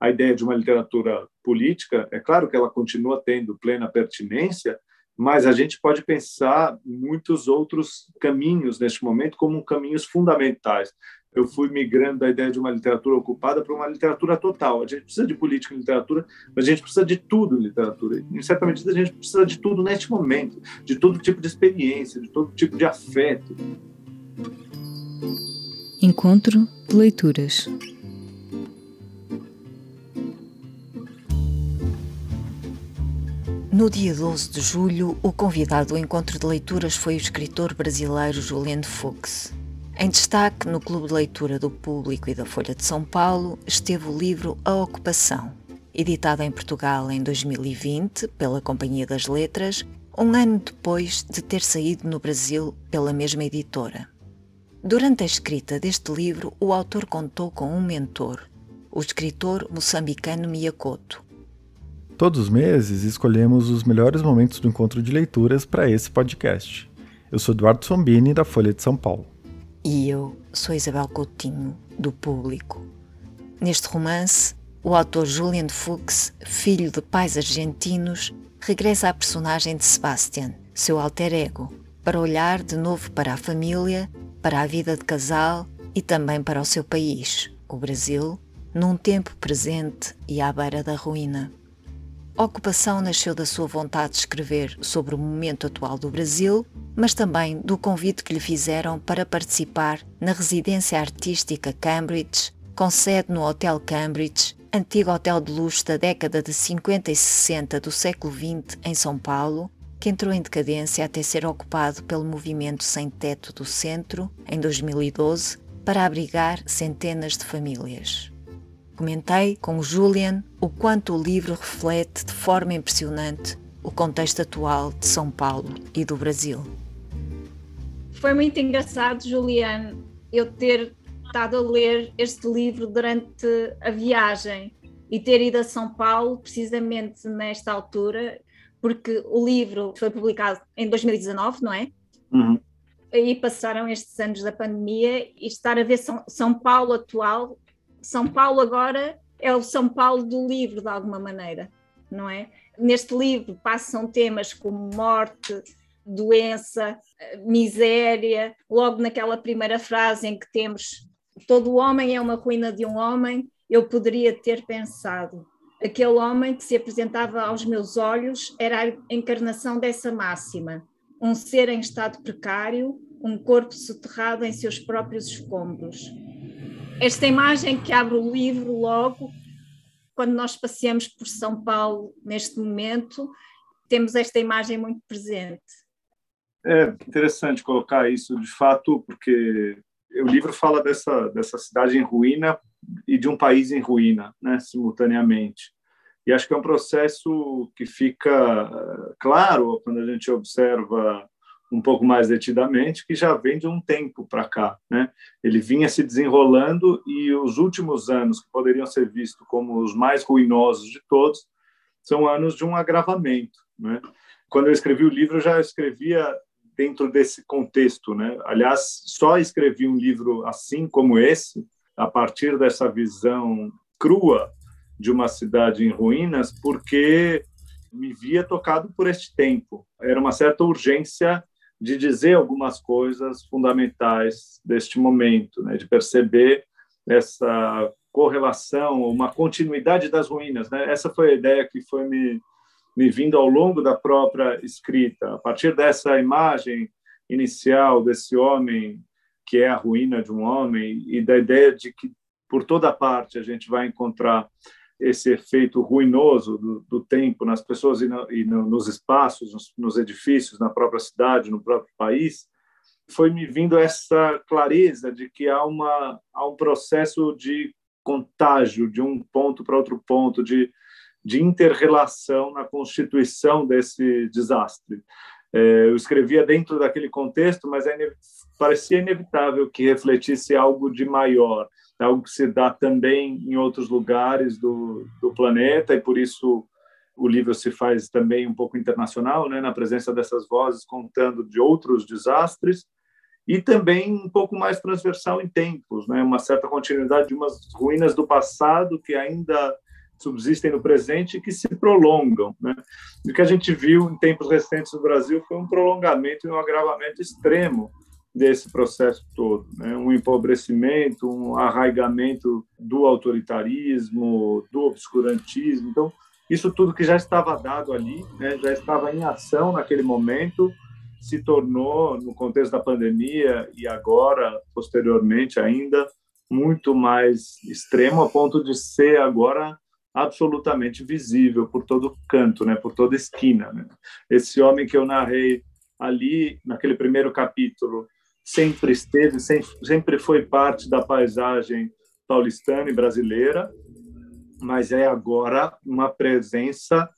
a ideia de uma literatura política, é claro que ela continua tendo plena pertinência, mas a gente pode pensar muitos outros caminhos neste momento como caminhos fundamentais. Eu fui migrando da ideia de uma literatura ocupada para uma literatura total. A gente precisa de política em literatura, mas a gente precisa de tudo em literatura. Em certa medida, a gente precisa de tudo neste momento, de todo tipo de experiência, de todo tipo de afeto. Encontro de leituras. No dia 12 de julho, o convidado do encontro de leituras foi o escritor brasileiro Juliano Fux. Em destaque no Clube de Leitura do Público e da Folha de São Paulo esteve o livro A Ocupação, editado em Portugal em 2020 pela Companhia das Letras, um ano depois de ter saído no Brasil pela mesma editora. Durante a escrita deste livro, o autor contou com um mentor, o escritor moçambicano Miyakoto, Todos os meses escolhemos os melhores momentos do encontro de leituras para esse podcast. Eu sou Eduardo Sombini, da Folha de São Paulo. E eu sou Isabel Coutinho, do Público. Neste romance, o autor Julian Fuchs, filho de pais argentinos, regressa à personagem de Sebastian, seu alter ego, para olhar de novo para a família, para a vida de casal e também para o seu país, o Brasil, num tempo presente e à beira da ruína. A ocupação nasceu da sua vontade de escrever sobre o momento atual do Brasil, mas também do convite que lhe fizeram para participar na residência artística Cambridge, com sede no Hotel Cambridge, antigo hotel de luxo da década de 50 e 60 do século XX em São Paulo, que entrou em decadência até ser ocupado pelo movimento sem teto do centro, em 2012, para abrigar centenas de famílias. Comentei com o Julian o quanto o livro reflete de forma impressionante o contexto atual de São Paulo e do Brasil. Foi muito engraçado, Julian, eu ter estado a ler este livro durante a viagem e ter ido a São Paulo precisamente nesta altura, porque o livro foi publicado em 2019, não é? Uhum. E passaram estes anos da pandemia e estar a ver São, São Paulo atual são Paulo agora é o São Paulo do livro, de alguma maneira, não é? Neste livro passam temas como morte, doença, miséria, logo naquela primeira frase em que temos todo homem é uma ruína de um homem, eu poderia ter pensado. Aquele homem que se apresentava aos meus olhos era a encarnação dessa máxima, um ser em estado precário, um corpo soterrado em seus próprios escombros esta imagem que abre o livro logo, quando nós passeamos por São Paulo neste momento, temos esta imagem muito presente. É interessante colocar isso, de fato, porque o livro fala dessa, dessa cidade em ruína e de um país em ruína, né, simultaneamente. E acho que é um processo que fica eh, claro quando a gente observa um pouco mais detidamente, que já vem de um tempo para cá. Né? Ele vinha se desenrolando e os últimos anos, que poderiam ser vistos como os mais ruinosos de todos, são anos de um agravamento. Né? Quando eu escrevi o livro, eu já escrevia dentro desse contexto. Né? Aliás, só escrevi um livro assim como esse, a partir dessa visão crua de uma cidade em ruínas, porque me via tocado por este tempo. Era uma certa urgência de dizer algumas coisas fundamentais deste momento, né, de perceber essa correlação, uma continuidade das ruínas. Né? Essa foi a ideia que foi me, me vindo ao longo da própria escrita. A partir dessa imagem inicial desse homem que é a ruína de um homem e da ideia de que por toda parte a gente vai encontrar esse efeito ruinoso do, do tempo nas pessoas e, no, e no, nos espaços, nos, nos, edifícios, na própria cidade, no próprio país, foi me vindo essa clareza de que há, uma, há um processo de contágio de um ponto para outro ponto, de, de interrelação na constituição desse desastre. É, eu escrevia dentro daquele contexto, mas é, parecia inevitável que refletisse algo de maior algo que se dá também em outros lugares do, do planeta e por isso o livro se faz também um pouco internacional, né, na presença dessas vozes contando de outros desastres e também um pouco mais transversal em tempos, né, uma certa continuidade de umas ruínas do passado que ainda subsistem no presente e que se prolongam. Né? O que a gente viu em tempos recentes no Brasil foi um prolongamento e um agravamento extremo desse processo todo, né? um empobrecimento, um arraigamento do autoritarismo, do obscurantismo. Então, isso tudo que já estava dado ali, né? já estava em ação naquele momento, se tornou, no contexto da pandemia e agora, posteriormente ainda, muito mais extremo, a ponto de ser agora absolutamente visível por todo canto, né? por toda esquina. Né? Esse homem que eu narrei ali, naquele primeiro capítulo, sempre esteve, sempre foi parte da paisagem paulistana e brasileira, mas é agora uma presença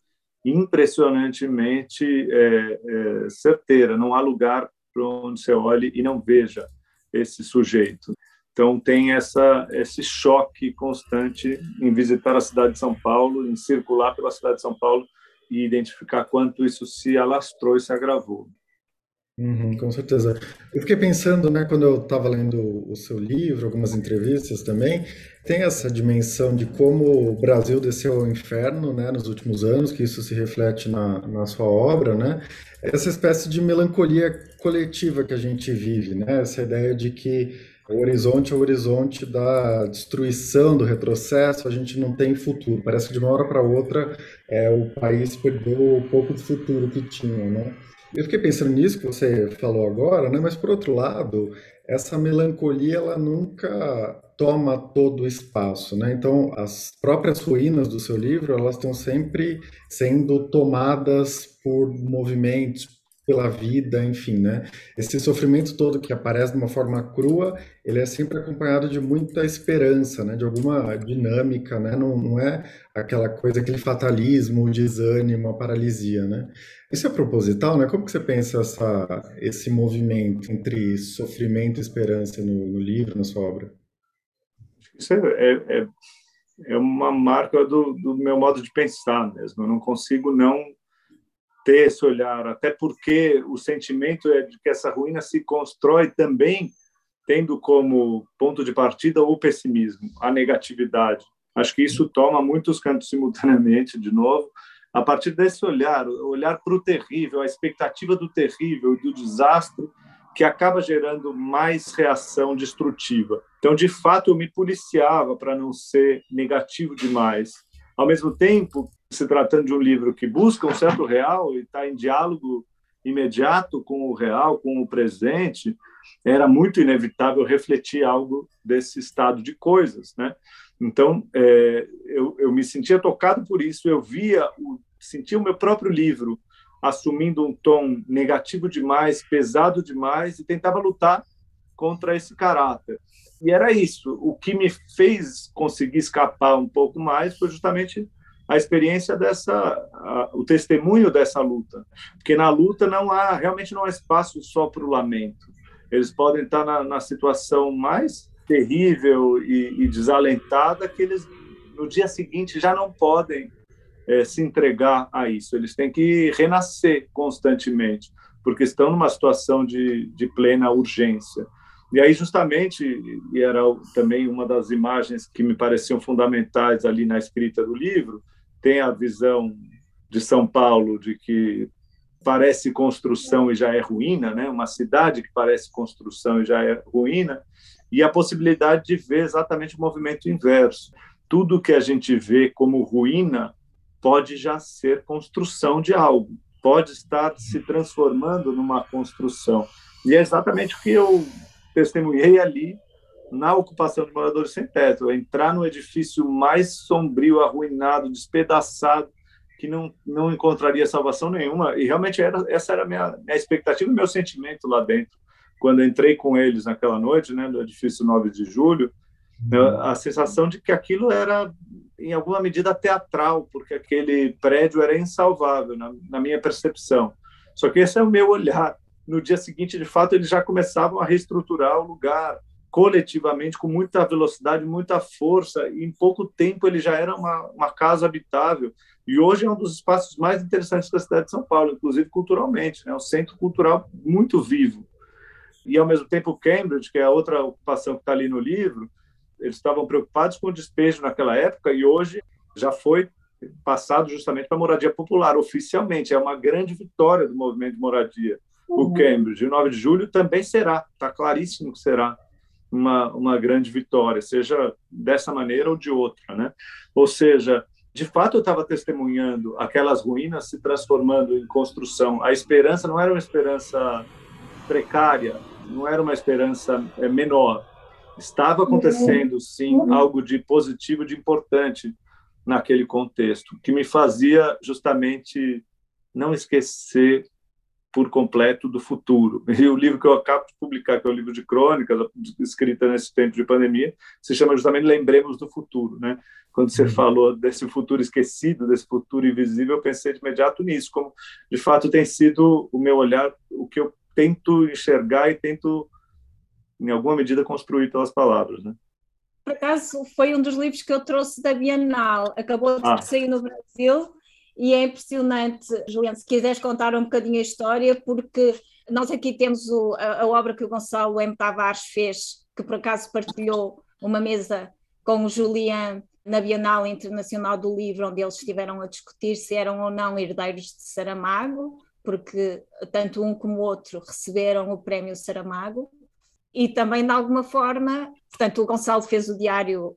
impressionantemente é, é, certeira. Não há lugar para onde você olhe e não veja esse sujeito. Então tem essa esse choque constante em visitar a cidade de São Paulo, em circular pela cidade de São Paulo e identificar quanto isso se alastrou e se agravou. Uhum, com certeza. Eu fiquei pensando, né, quando eu estava lendo o seu livro, algumas entrevistas também, tem essa dimensão de como o Brasil desceu ao inferno, né, nos últimos anos, que isso se reflete na, na sua obra, né? Essa espécie de melancolia coletiva que a gente vive, né? Essa ideia de que o horizonte é o horizonte da destruição, do retrocesso, a gente não tem futuro. Parece que de uma hora para outra é, o país perdeu o pouco de futuro que tinha, né? Eu fiquei pensando nisso que você falou agora, né? Mas por outro lado, essa melancolia ela nunca toma todo o espaço, né? Então, as próprias ruínas do seu livro, elas estão sempre sendo tomadas por movimentos, pela vida, enfim, né? Esse sofrimento todo que aparece de uma forma crua, ele é sempre acompanhado de muita esperança, né? De alguma dinâmica, né? Não, não é aquela coisa, aquele fatalismo, o desânimo, a paralisia, né? Isso é proposital, né? Como que você pensa essa, esse movimento entre sofrimento e esperança no, no livro, na sua obra? Isso é, é, é, é uma marca do, do meu modo de pensar mesmo. Eu não consigo não ter esse olhar, até porque o sentimento é de que essa ruína se constrói também tendo como ponto de partida o pessimismo, a negatividade. Acho que isso toma muitos cantos simultaneamente, de novo, a partir desse olhar, olhar para o terrível, a expectativa do terrível e do desastre, que acaba gerando mais reação destrutiva. Então, de fato, eu me policiava para não ser negativo demais. Ao mesmo tempo, se tratando de um livro que busca um certo real e está em diálogo imediato com o real, com o presente, era muito inevitável refletir algo desse estado de coisas, né? Então, é, eu, eu me sentia tocado por isso, eu via, o, sentia o meu próprio livro assumindo um tom negativo demais, pesado demais, e tentava lutar contra esse caráter. E era isso. O que me fez conseguir escapar um pouco mais foi justamente a experiência dessa, a, o testemunho dessa luta, porque na luta não há realmente não há espaço só para o lamento. Eles podem estar na, na situação mais terrível e, e, desalentada que eles no dia seguinte já não podem é, se entregar a isso. Eles têm que renascer constantemente, porque estão numa situação de, de plena urgência. E aí, justamente, e era também uma das imagens que me pareciam fundamentais ali na escrita do livro, tem a visão de São Paulo de que parece construção e já é ruína, né? Uma cidade que parece construção e já é ruína, e a possibilidade de ver exatamente o movimento inverso. Tudo que a gente vê como ruína pode já ser construção de algo, pode estar se transformando numa construção. E é exatamente o que eu testemunhei ali na ocupação de moradores sem teto, é entrar no edifício mais sombrio, arruinado, despedaçado, que não, não encontraria salvação nenhuma. E realmente era, essa era a minha, minha expectativa, o meu sentimento lá dentro. Quando entrei com eles naquela noite, né, no edifício 9 de julho, uhum. a sensação de que aquilo era, em alguma medida, teatral, porque aquele prédio era insalvável, na, na minha percepção. Só que esse é o meu olhar. No dia seguinte, de fato, eles já começavam a reestruturar o lugar, coletivamente com muita velocidade, muita força, e em pouco tempo ele já era uma, uma casa habitável. E hoje é um dos espaços mais interessantes da cidade de São Paulo, inclusive culturalmente, é né? um centro cultural muito vivo. E, ao mesmo tempo, Cambridge, que é a outra ocupação que está ali no livro, eles estavam preocupados com o despejo naquela época, e hoje já foi passado justamente para moradia popular, oficialmente. É uma grande vitória do movimento de moradia. Uhum. O Cambridge, o 9 de julho, também será, está claríssimo que será uma, uma grande vitória, seja dessa maneira ou de outra. Né? Ou seja, de fato, eu estava testemunhando aquelas ruínas se transformando em construção. A esperança não era uma esperança precária, não era uma esperança é, menor. Estava acontecendo, sim, uhum. algo de positivo, de importante naquele contexto, que me fazia justamente não esquecer por completo do futuro. E o livro que eu acabo de publicar, que é o livro de crônicas, escrita nesse tempo de pandemia, se chama justamente Lembremos do Futuro. Né? Quando você uhum. falou desse futuro esquecido, desse futuro invisível, eu pensei de imediato nisso, como de fato tem sido o meu olhar, o que eu tento enxergar e tento, em alguma medida, construir pelas palavras. Né? Por acaso, foi um dos livros que eu trouxe da Bienal, acabou de ah. sair no Brasil e é impressionante, Juliana, se quiseres contar um bocadinho a história, porque nós aqui temos o, a, a, obra que o Gonçalo M. Tavares fez, que por acaso partilhou uma mesa com o Julian na Bienal Internacional do Livro, onde eles estiveram a discutir se eram ou não herdeiros de Saramago, porque tanto um como o outro receberam o prémio Saramago, e também de alguma forma, portanto, o Gonçalo fez o Diário.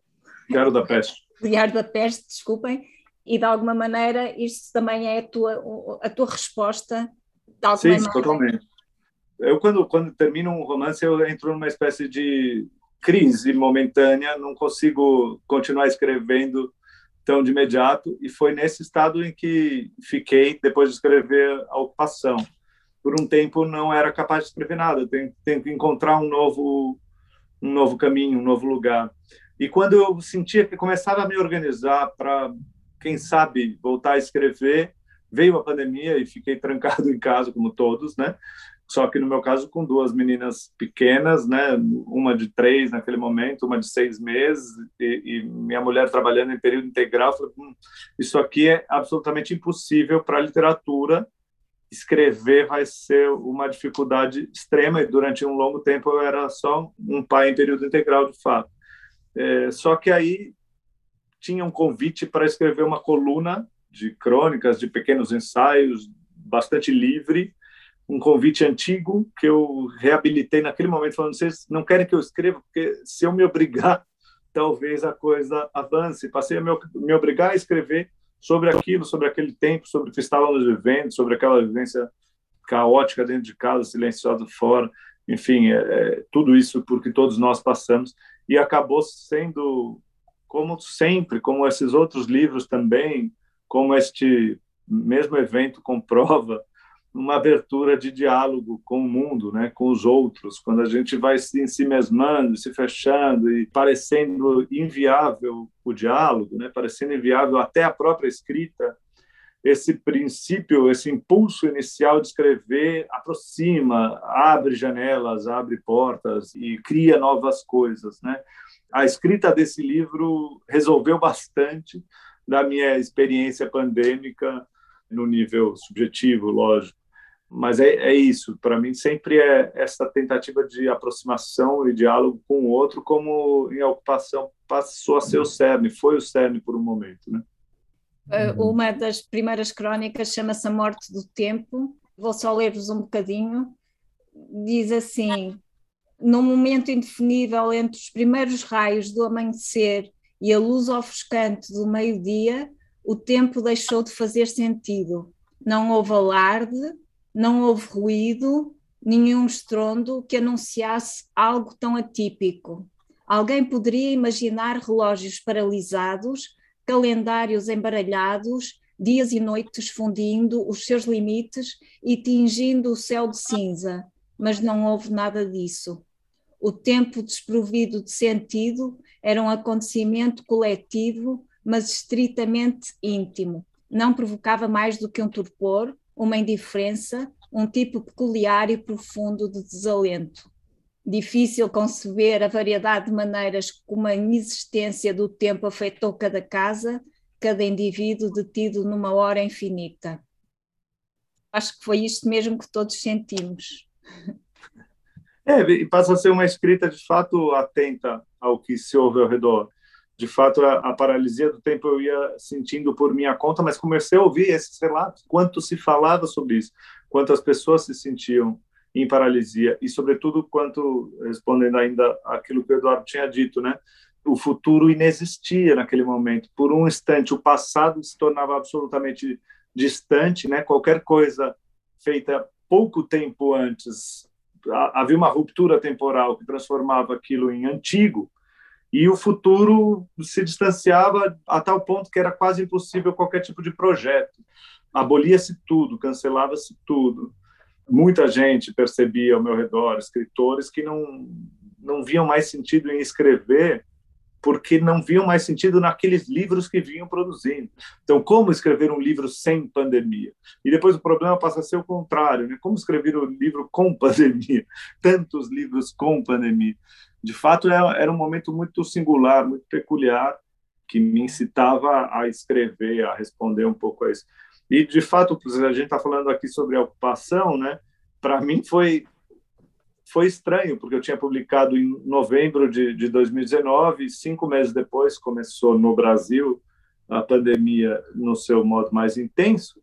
Diário da Peste. Diário da Peste, desculpem, e de alguma maneira isto também é a tua, a tua resposta. De Sim, maneira. totalmente. Eu, quando, quando termino um romance, eu entro numa espécie de crise momentânea, não consigo continuar escrevendo tão de imediato, e foi nesse estado em que fiquei depois de escrever A Ocupação. Por um tempo não era capaz de escrever nada, tenho, tenho que encontrar um novo, um novo caminho, um novo lugar. E quando eu sentia que começava a me organizar para, quem sabe, voltar a escrever, veio a pandemia e fiquei trancado em casa, como todos, né? só que no meu caso com duas meninas pequenas, né, uma de três naquele momento, uma de seis meses, e, e minha mulher trabalhando em período integral, falei, hum, isso aqui é absolutamente impossível para a literatura, escrever vai ser uma dificuldade extrema, e durante um longo tempo eu era só um pai em período integral, de fato. É, só que aí tinha um convite para escrever uma coluna de crônicas, de pequenos ensaios, bastante livre, um convite antigo que eu reabilitei naquele momento, falando: vocês não querem que eu escreva, porque se eu me obrigar, talvez a coisa avance. Passei a me, me obrigar a escrever sobre aquilo, sobre aquele tempo, sobre o que estávamos vivendo, sobre aquela vivência caótica dentro de casa, silenciosa fora, enfim, é, é, tudo isso porque todos nós passamos e acabou sendo, como sempre, como esses outros livros também, como este mesmo evento comprova, uma abertura de diálogo com o mundo, né, com os outros, quando a gente vai se, se mesmando, se fechando e parecendo inviável o diálogo, né, parecendo inviável até a própria escrita, esse princípio, esse impulso inicial de escrever aproxima, abre janelas, abre portas e cria novas coisas, né? A escrita desse livro resolveu bastante da minha experiência pandêmica no nível subjetivo, lógico mas é, é isso, para mim sempre é essa tentativa de aproximação e diálogo com o outro, como em ocupação passou a ser o cerne, foi o cerne por um momento. Né? Eh, uma das primeiras crónicas chama-se A Morte do Tempo, vou só ler-vos um bocadinho. Diz assim: Num momento indefinível entre os primeiros raios do amanhecer e a luz ofuscante do meio-dia, o tempo deixou de fazer sentido. Não houve alarde, não houve ruído, nenhum estrondo que anunciasse algo tão atípico. Alguém poderia imaginar relógios paralisados, calendários embaralhados, dias e noites fundindo os seus limites e tingindo o céu de cinza, mas não houve nada disso. O tempo desprovido de sentido era um acontecimento coletivo, mas estritamente íntimo. Não provocava mais do que um torpor, uma indiferença, um tipo peculiar e profundo de desalento. Difícil conceber a variedade de maneiras como a inexistência do tempo afetou cada casa, cada indivíduo detido numa hora infinita. Acho que foi isto mesmo que todos sentimos. É, e passa a ser uma escrita de fato atenta ao que se ouve ao redor. de fato, a, a, paralisia do tempo eu ia sentindo por minha conta, mas comecei a ouvir esses relatos, quanto se falava sobre isso, quantas pessoas se sentiam em paralisia e, sobretudo, quanto, respondendo ainda aquilo que o Eduardo tinha dito, né? O futuro inexistia naquele momento. Por um instante, o passado se tornava absolutamente distante, né? Qualquer coisa feita pouco tempo antes, havia uma ruptura temporal que transformava aquilo em antigo, e o futuro se distanciava a tal ponto que era quase impossível qualquer tipo de projeto. Abolia-se tudo, cancelava-se tudo. Muita gente percebia ao meu redor, escritores que não, não viam mais sentido em escrever porque não viam mais sentido naqueles livros que vinham produzindo. Então, como escrever um livro sem pandemia? E depois o problema passa a ser o contrário, né? Como escrever um livro com pandemia? Tantos livros com pandemia de fato é, era um momento muito singular, muito peculiar, que me incitava a escrever, a responder um pouco a isso. E de fato, a gente está falando aqui sobre a ocupação, né? Para mim foi foi estranho, porque eu tinha publicado em novembro de, de 2019, e cinco meses depois começou no Brasil a pandemia no seu modo mais intenso,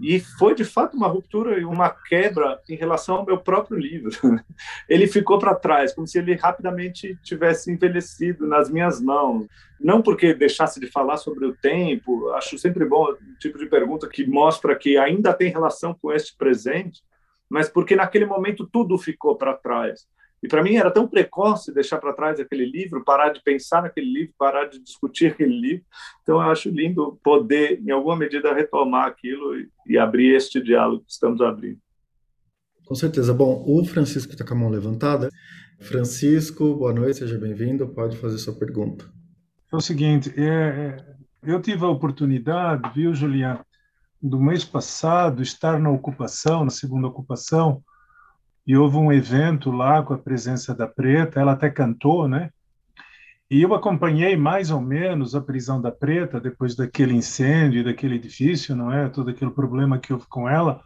e foi de fato uma ruptura e uma quebra em relação ao meu próprio livro. Ele ficou para trás, como se ele rapidamente tivesse envelhecido nas minhas mãos. Não porque deixasse de falar sobre o tempo, acho sempre bom o tipo de pergunta que mostra que ainda tem relação com este presente, mas porque naquele momento tudo ficou para trás. E para mim era tão precoce deixar para trás aquele livro, parar de pensar naquele livro, parar de discutir aquele livro. Então eu acho lindo poder, em alguma medida, retomar aquilo e, e abrir este diálogo que estamos abrindo. Com certeza. Bom, o Francisco está com a mão levantada. Francisco, boa noite, seja bem-vindo. Pode fazer sua pergunta. É o seguinte, é, é eu tive a oportunidade, viu, Juliana, do mês passado, estar na ocupação, na segunda ocupação, e houve um evento lá com a presença da Preta, ela até cantou, né? E eu acompanhei mais ou menos a prisão da Preta depois daquele incêndio, daquele edifício, não é? Todo aquele problema que houve com ela.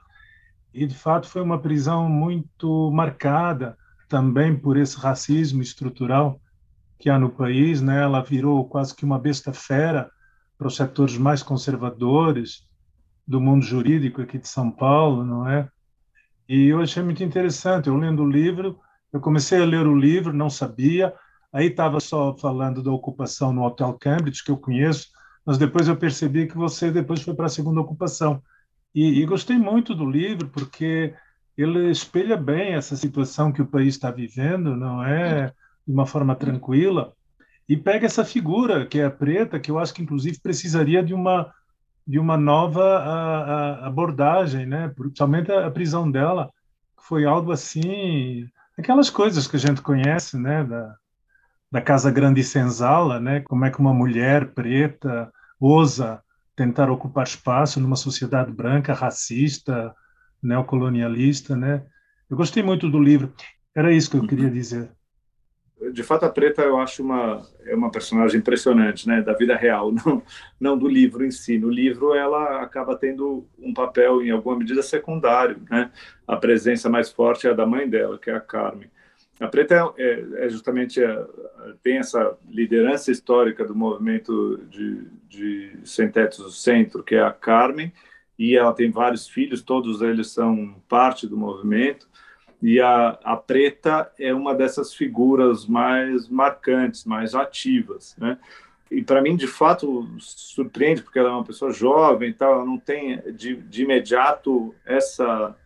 E de fato foi uma prisão muito marcada também por esse racismo estrutural que há no país, né? Ela virou quase que uma besta fera para os setores mais conservadores do mundo jurídico aqui de São Paulo, não é? E eu achei muito interessante. Eu lendo o livro, eu comecei a ler o livro, não sabia. Aí estava só falando da ocupação no Hotel Cambridge, que eu conheço, mas depois eu percebi que você depois foi para a segunda ocupação. E, e, gostei muito do livro, porque ele espelha bem essa situação que o país está vivendo, não é? De uma forma tranquila. E pega essa figura, que é a preta, que eu acho que inclusive precisaria de uma de uma nova a, a abordagem, né? Principalmente a, prisão dela foi algo assim, aquelas coisas que a gente conhece, né? Da, da Casa Grande e Senzala, né? Como é que uma mulher preta ousa tentar ocupar espaço numa sociedade branca, racista, neocolonialista, né? Eu gostei muito do livro. Era isso que eu queria dizer de fato a Preta eu acho uma é uma personagem impressionante, né, da vida real, não não do livro em si. No livro ela acaba tendo um papel em alguma medida secundário, né? A presença mais forte é a da mãe dela, que é a Carmen. A Preta é, é, é justamente a, tem essa liderança histórica do movimento de, de sem do centro, que é a Carmen, e ela tem vários filhos, todos eles são parte do movimento e a, a preta é uma dessas figuras mais marcantes, mais ativas, né? E para mim, de fato, surpreende, porque ela é uma pessoa jovem tal, ela não tem de, de imediato essa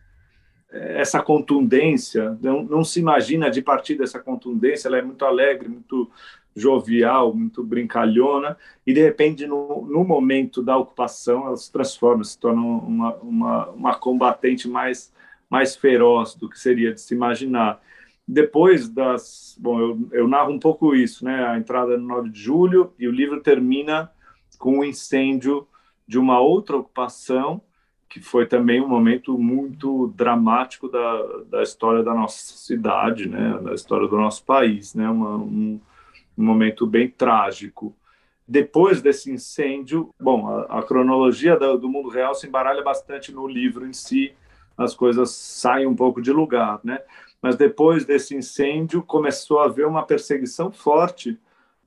essa contundência, não, não se imagina de partir dessa contundência, ela é muito alegre, muito jovial, muito brincalhona, e de repente, no, no momento da ocupação, ela se transforma, se torna uma, uma, uma combatente mais mais feroz do que seria de se imaginar. Depois das. Bom, eu, eu narro um pouco isso, né? A entrada no 9 de julho e o livro termina com o incêndio de uma outra ocupação, que foi também um momento muito dramático da, da história da nossa cidade, né? Da história do nosso país, né? Uma, um, um momento bem trágico. Depois desse incêndio, bom, a, a cronologia do, do mundo real se embaralha bastante no livro em si, as coisas saem um pouco de lugar, né? Mas depois desse incêndio começou a haver uma perseguição forte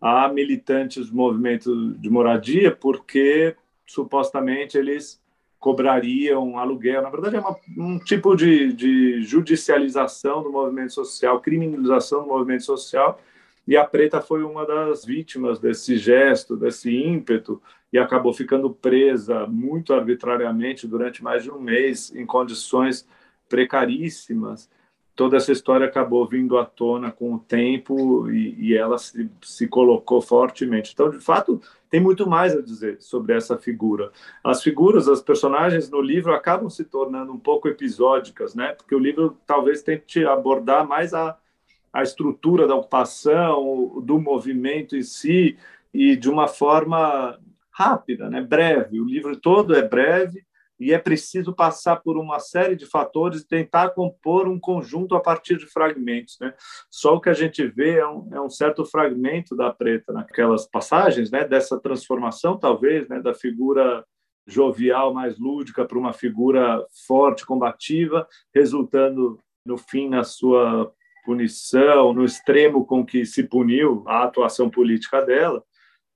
a militantes do movimento de moradia, porque supostamente eles cobrariam aluguel. Na verdade, é uma, um tipo de, de judicialização do movimento social, criminalização do movimento social, e a Preta foi uma das vítimas desse gesto, desse ímpeto, e acabou ficando presa muito arbitrariamente durante mais de um mês, em condições precaríssimas toda essa história acabou vindo à tona com o tempo e, e ela se, se, colocou fortemente. Então, de fato, tem muito mais a dizer sobre essa figura. As figuras, as personagens no livro acabam se tornando um pouco episódicas, né? Porque o livro talvez tente abordar mais a, a estrutura da ocupação, do movimento em si, e de uma forma rápida, né? breve. O livro todo é breve, e é preciso passar por uma série de fatores e tentar compor um conjunto a partir de fragmentos. Né? Só o que a gente vê é um, é um certo fragmento da preta naquelas passagens, né? dessa transformação, talvez, né? da figura jovial, mais lúdica, para uma figura forte, combativa, resultando, no fim, na sua punição, no extremo com que se puniu a atuação política dela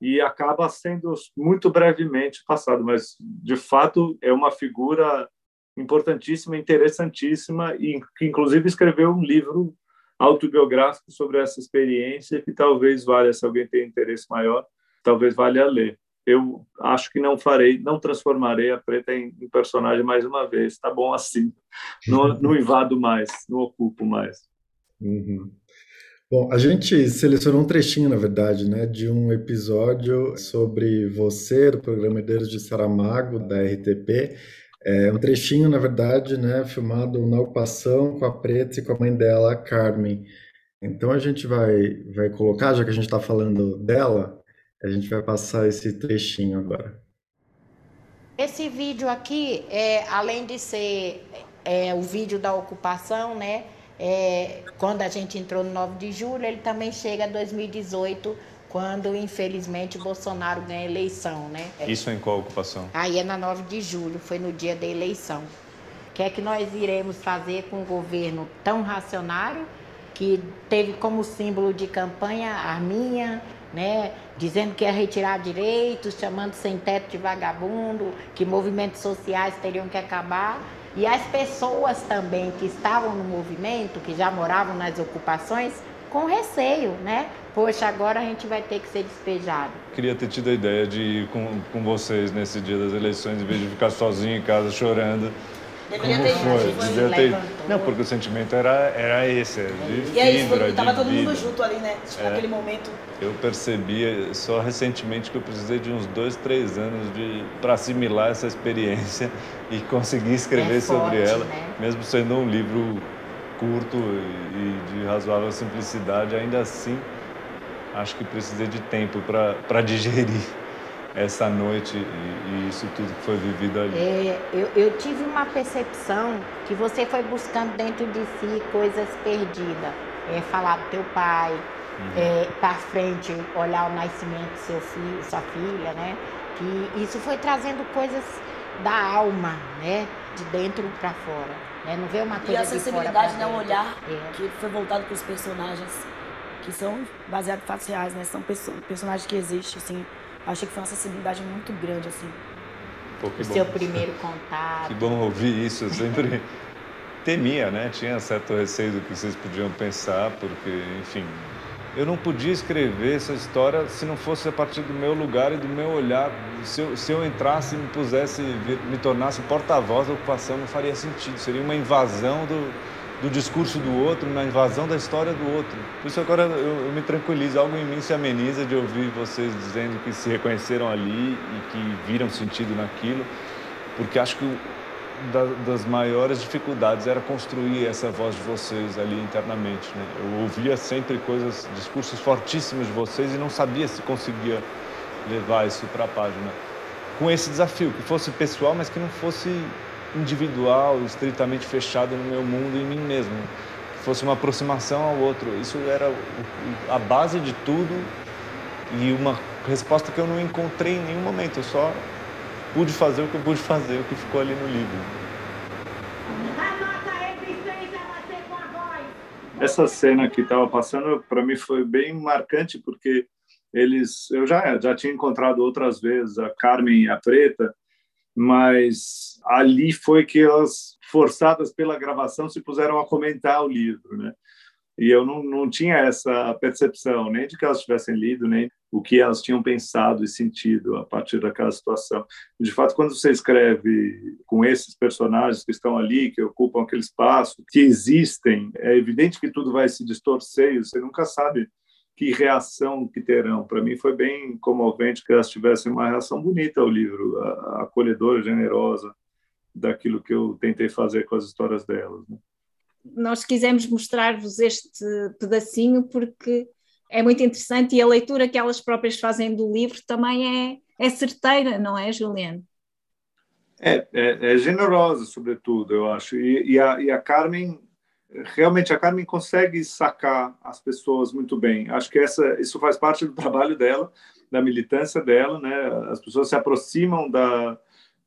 e acaba sendo muito brevemente passado, mas de fato é uma figura importantíssima, interessantíssima e que inclusive escreveu um livro autobiográfico sobre essa experiência que talvez valha, se alguém tem interesse maior, talvez valha ler. Eu acho que não farei, não transformarei a Preta em, em personagem mais uma vez. Tá bom assim. Não, não invado mais, não ocupo mais. Uhum. Bom, a gente selecionou um trechinho, na verdade, né, de um episódio sobre você, do programa Herdeiros de Saramago, da RTP. É um trechinho, na verdade, né, filmado na ocupação com a Preta e com a mãe dela, a Carmen. Então a gente vai, vai colocar, já que a gente está falando dela, a gente vai passar esse trechinho agora. Esse vídeo aqui, é, além de ser é, o vídeo da ocupação, né, é, quando a gente entrou no 9 de julho, ele também chega a 2018, quando infelizmente Bolsonaro ganha a eleição, né? Isso em qual ocupação? Aí é na 9 de julho, foi no dia da eleição. O que é que nós iremos fazer com um governo tão racionário que teve como símbolo de campanha a arminha, né, dizendo que ia retirar direitos, chamando sem teto de vagabundo, que movimentos sociais teriam que acabar e as pessoas também que estavam no movimento, que já moravam nas ocupações, com receio, né? Poxa, agora a gente vai ter que ser despejado. Queria ter tido a ideia de ir com, com vocês nesse dia das eleições, em vez de ficar sozinho em casa chorando. Deveria ter foi? Devia ter... Não, porque o sentimento era, era esse, de E é isso, estava todo mundo junto ali, né? Tipo, é. naquele momento. Eu percebi só recentemente que eu precisei de uns dois, três anos para assimilar essa experiência e conseguir escrever é sobre ela, né? mesmo sendo um livro curto e de razoável simplicidade, ainda assim acho que precisei de tempo para digerir essa noite e, e, isso tudo que foi vivido ali? É, eu, eu, tive uma percepção que você foi buscando dentro de si coisas perdidas. É, falar do teu pai, uhum. é, para frente, olhar o nascimento do seu filho, sua filha, né? Que isso foi trazendo coisas da alma, né? De dentro para fora. Né? Não vê uma coisa E a sensibilidade, né? Um olhar é. que foi voltado para os personagens que são baseados em fatos reais, né? São personagens que existem, assim achei que foi uma sensibilidade muito grande, assim. Pô, o seu primeiro contato. Que bom ouvir isso. Eu sempre temia, né? Tinha certo receio do que vocês podiam pensar, porque, enfim, eu não podia escrever essa história se não fosse a partir do meu lugar e do meu olhar. Se eu, se eu entrasse e me pusesse, me tornasse porta-voz da ocupação, não faria sentido. Seria uma invasão do, do discurso do outro, na invasão da história do outro. Por isso agora eu, eu, me tranquilizo, algo em mim se ameniza de ouvir vocês dizendo que se reconheceram ali e que viram sentido naquilo, porque acho que da, das maiores dificuldades era construir essa voz de vocês ali internamente. Né? Eu ouvia sempre coisas, discursos fortíssimos de vocês e não sabia se conseguia levar isso para a página. Com esse desafio, que fosse pessoal, mas que não fosse individual, estritamente fechado no meu mundo e em mim mesmo. Que fosse uma aproximação ao outro. Isso era a base de tudo e uma resposta que eu não encontrei em nenhum momento. Eu só pude fazer o que eu pude fazer, o que ficou ali no livro. Essa cena que estava passando, para mim, foi bem marcante, porque eles, eu já já tinha encontrado outras vezes a Carmen e a Preta, mas ali foi que elas, forçadas pela gravação, se puseram a comentar o livro, né? E eu não, não tinha essa percepção, nem de que elas tivessem lido, nem o que elas tinham pensado e sentido a partir daquela situação. De fato, quando você escreve com esses personagens que estão ali, que ocupam aquele espaço, que existem, é evidente que tudo vai se distorcer e você nunca sabe que reação que terão. Para mim foi bem comovente que elas tivessem uma reação bonita ao livro, acolhedora, generosa, daquilo que eu tentei fazer com as histórias delas. Né? Nós quisemos mostrar-vos este pedacinho porque é muito interessante e a leitura que elas próprias fazem do livro também é, é certeira, não é, Juliano? É, é, é generosa, sobretudo, eu acho. E, e, a, e a Carmen realmente a Carmen consegue sacar as pessoas muito bem. Acho que essa, isso faz parte do trabalho dela, da militância dela, né? As pessoas se aproximam da,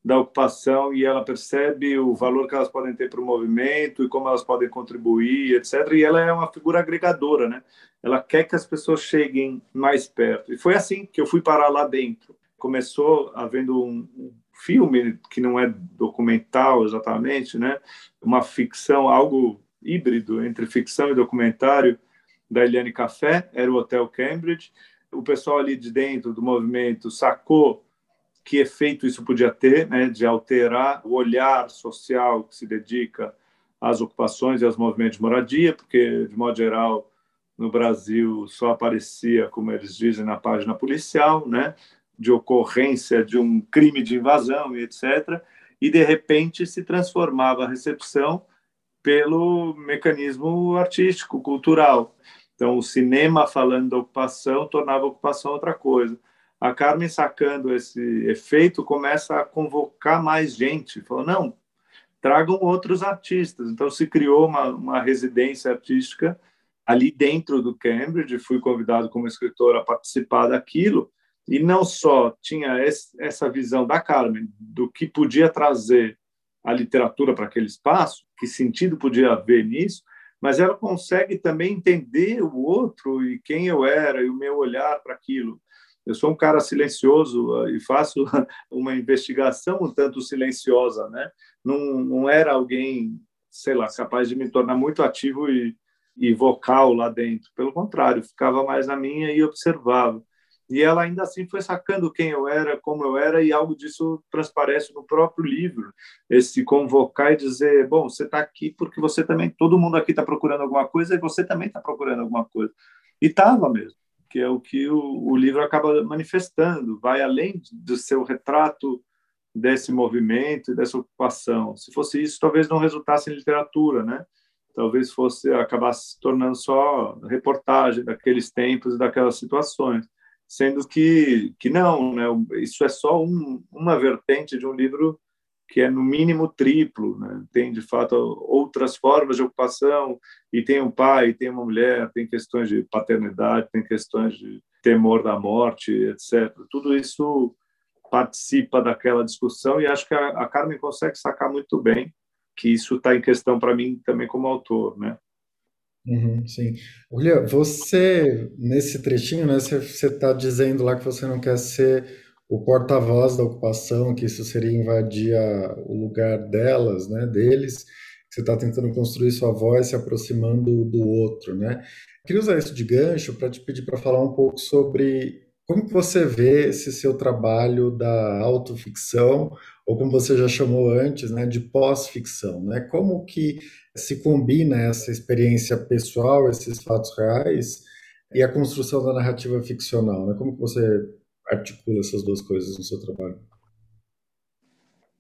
da ocupação e ela percebe o valor que elas podem ter para o movimento e como elas podem contribuir, etc. E ela é uma figura agregadora, né? Ela quer que as pessoas cheguem mais perto. E foi assim que eu fui parar lá dentro. Começou havendo um, filme que não é documental exatamente, né? Uma ficção, algo híbrido entre ficção e documentário da Eliane Café, era o Hotel Cambridge. O pessoal ali de dentro do movimento sacou que efeito isso podia ter, né, de alterar o olhar social que se dedica às ocupações e aos movimentos de moradia, porque, de modo geral, no Brasil só aparecia, como eles dizem, na página policial, né, de ocorrência de um crime de invasão e etc. E, de repente, se transformava a recepção pelo mecanismo artístico, cultural. Então, o cinema falando da ocupação tornava a ocupação outra coisa. A Carmen, sacando esse efeito, começa a convocar mais gente. Falou, não, tragam outros artistas. Então, se criou uma, uma residência artística ali dentro do Cambridge. Fui convidado como escritor a participar daquilo. E não só tinha essa visão da Carmen do que podia trazer a literatura para aquele espaço, que sentido podia haver nisso, mas ela consegue também entender o outro e quem eu era e o meu olhar para aquilo. Eu sou um cara silencioso uh, e faço uma investigação um tanto silenciosa, né? Não, não era alguém, sei lá, capaz de me tornar muito ativo e, e vocal lá dentro. Pelo contrário, ficava mais na minha e observava. E ela ainda assim foi sacando quem eu era, como eu era, e algo disso transparece no próprio livro. Esse convocar e dizer: bom, você está aqui porque você também, todo mundo aqui está procurando alguma coisa e você também está procurando alguma coisa. E estava mesmo, que é o que o, o, livro acaba manifestando, vai além do seu retrato desse movimento e dessa ocupação. Se fosse isso, talvez não resultasse em literatura, né? Talvez fosse acabar se tornando só reportagem daqueles tempos e daquelas situações sendo que, que não, né? isso é só um, uma vertente de um livro que é no mínimo triplo, né? tem de fato outras formas de ocupação, e tem um pai, tem uma mulher, tem questões de paternidade, tem questões de temor da morte, etc. Tudo isso participa daquela discussão e acho que a, a Carmen consegue sacar muito bem que isso está em questão para mim também como autor, né? Uhum, sim. Olha, você, nesse trechinho, né, você está dizendo lá que você não quer ser o porta-voz da ocupação, que isso seria invadir a, o lugar delas, né, deles, que você está tentando construir sua voz se aproximando do outro, né? Queria usar isso de gancho para te pedir para falar um pouco sobre como que você vê esse seu trabalho da autoficção, ou como você já chamou antes, né, de pós-ficção, né? Como que se combina essa experiência pessoal, esses fatos reais, e a construção da narrativa ficcional, né? Como que você articula essas duas coisas no seu trabalho?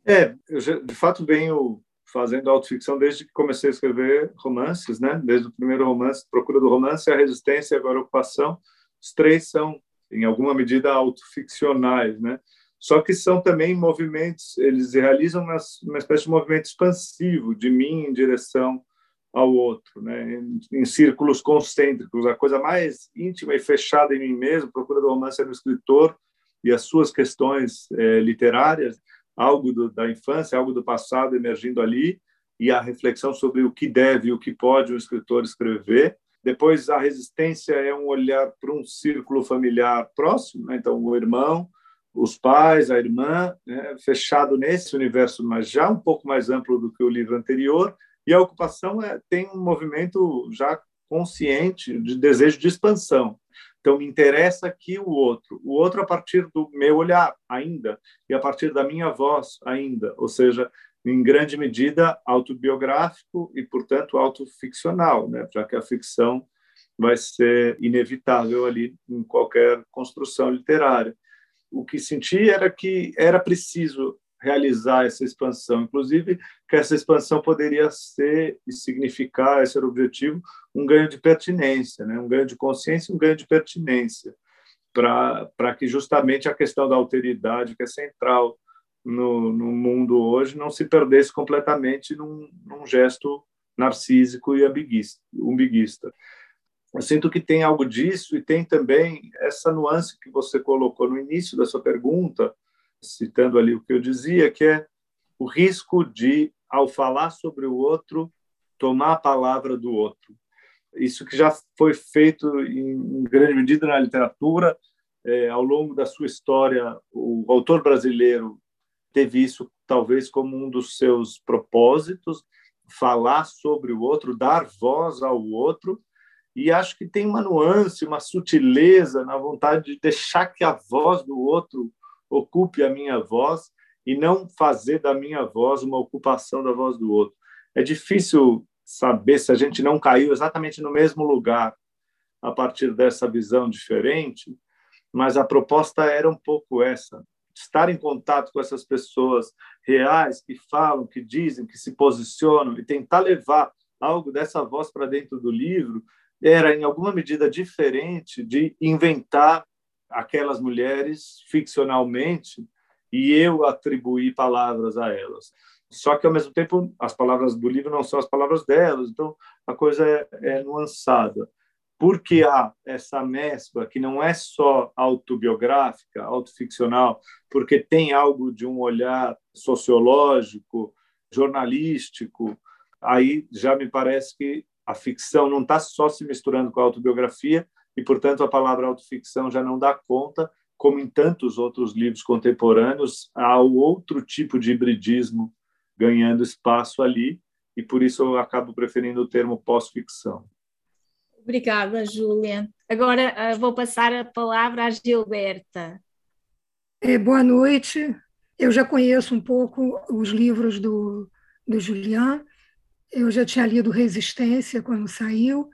É, eu já, de fato venho fazendo autoficção desde que comecei a escrever romances, né? Desde o primeiro romance, Procura do Romance, A Resistência e agora a Ocupação. Os três são em alguma medida autoficcionais, né? Só que são também movimentos, eles realizam uma, uma espécie de movimento expansivo de mim em direção ao outro, né? Em, em, círculos concêntricos, a coisa mais íntima e fechada em mim mesmo, procura do romance é no escritor e as suas questões é, literárias, algo do, da infância, algo do passado emergindo ali, e a reflexão sobre o que deve e o que pode um escritor escrever, Depois, a resistência é um olhar para um círculo familiar próximo, né? então, o irmão, os pais, a irmã, né? fechado nesse universo, mas já um pouco mais amplo do que o livro anterior. E a ocupação é, tem um movimento já consciente de desejo de expansão. Então, me interessa aqui o outro, o outro a partir do meu olhar ainda, e a partir da minha voz ainda, ou seja, em grande medida autobiográfico e, portanto, autoficcional, né? já que a ficção vai ser inevitável ali em qualquer construção literária. O que senti era que era preciso realizar essa expansão, inclusive que essa expansão poderia ser e significar, esse era o objetivo, um ganho de pertinência, né? um ganho de consciência, um ganho de pertinência, para que justamente a questão da alteridade, que é central no, no mundo hoje, não se perdesse completamente num, num gesto narcísico e umbiguista. Eu sinto que tem algo disso e tem também essa nuance que você colocou no início da sua pergunta, citando ali o que eu dizia, que é o risco de, ao falar sobre o outro, tomar a palavra do outro. Isso que já foi feito em grande medida na literatura, é, ao longo da sua história, o autor brasileiro teve isso talvez como um dos seus propósitos, falar sobre o outro, dar voz ao outro, e acho que tem uma nuance, uma sutileza na vontade de deixar que a voz do outro ocupe a minha voz e não fazer da minha voz uma ocupação da voz do outro. É difícil saber se a gente não caiu exatamente no mesmo lugar a partir dessa visão diferente, mas a proposta era um pouco essa: estar em contato com essas pessoas reais que falam, que dizem, que se posicionam e tentar levar algo dessa voz para dentro do livro era em alguma medida diferente de inventar aquelas mulheres ficcionalmente e eu atribuir palavras a elas. Só que, ao mesmo tempo, as palavras do livro não são as palavras delas, então a coisa é, é nuançada. Porque há essa mescla que não é só autobiográfica, autoficcional, porque tem algo de um olhar sociológico, jornalístico, aí já me parece que a ficção não está só se misturando com a autobiografia, e, portanto, a palavra autoficção já não dá conta, como em tantos outros livros contemporâneos, há outro tipo de hibridismo ganhando espaço ali, e por isso eu acabo preferindo o termo pós-ficção. Obrigada, Júlia. Agora uh, vou passar a palavra à Gilberta. É, boa noite. Eu já conheço um pouco os livros do, do Julian. Eu já tinha lido Resistência quando saiu.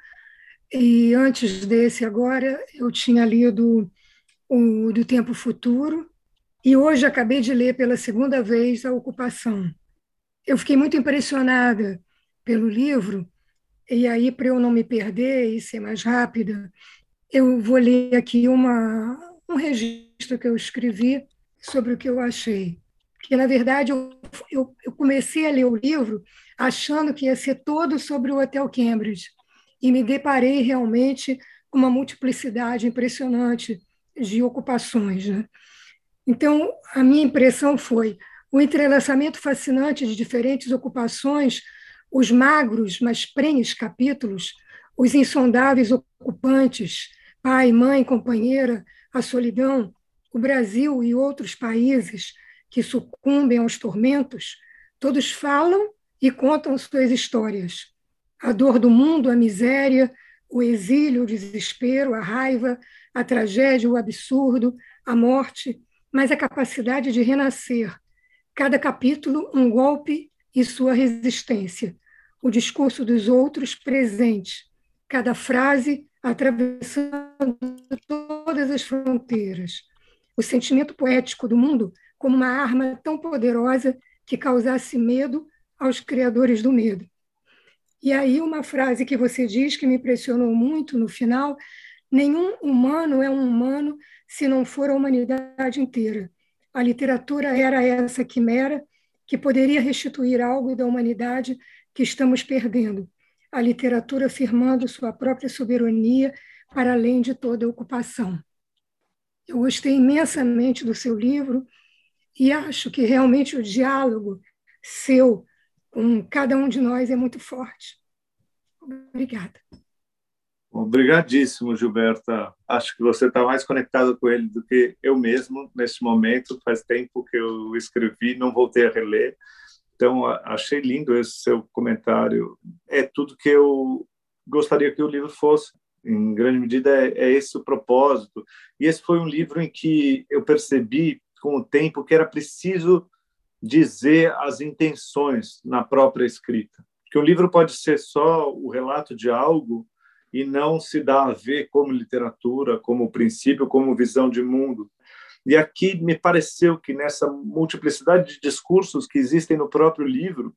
E antes desse, agora, eu tinha lido o Do Tempo Futuro. E hoje acabei de ler pela segunda vez A Ocupação. Eu fiquei muito impressionada pelo livro, e aí, para eu não me perder e ser mais rápida, eu vou ler aqui uma, um registro que eu escrevi sobre o que eu achei. Que, na verdade, eu, eu, eu comecei a ler o livro achando que ia ser todo sobre o Hotel Cambridge, e me deparei realmente com uma multiplicidade impressionante de ocupações. Né? Então, a minha impressão foi o entrelaçamento fascinante de diferentes ocupações os magros, mas prenhes capítulos, os insondáveis ocupantes, pai, mãe, companheira, a solidão, o Brasil e outros países que sucumbem aos tormentos, todos falam e contam suas histórias. A dor do mundo, a miséria, o exílio, o desespero, a raiva, a tragédia, o absurdo, a morte, mas a capacidade de renascer. Cada capítulo, um golpe e sua resistência, o discurso dos outros presente, cada frase atravessando todas as fronteiras, o sentimento poético do mundo como uma arma tão poderosa que causasse medo aos criadores do medo. E aí uma frase que você diz que me impressionou muito no final, nenhum humano é um humano se não for a humanidade inteira. A literatura era essa quimera que poderia restituir algo da humanidade que estamos perdendo. A literatura afirmando sua própria soberania para além de toda ocupação. Eu gostei imensamente do seu livro e acho que realmente o diálogo seu com cada um de nós é muito forte. Obrigada. Obrigadíssimo, Gilberta. Acho que você está mais conectado com ele do que eu mesmo neste momento. Faz tempo que eu escrevi, não voltei a reler. Então, achei lindo esse seu comentário. É tudo que eu gostaria que o livro fosse. Em grande medida, é, é esse o propósito. E esse foi um livro em que eu percebi, com o tempo, que era preciso dizer as intenções na própria escrita. Que um livro pode ser só o relato de algo e não se dá a ver como literatura, como princípio, como visão de mundo. E aqui me pareceu que nessa multiplicidade de discursos que existem no próprio livro,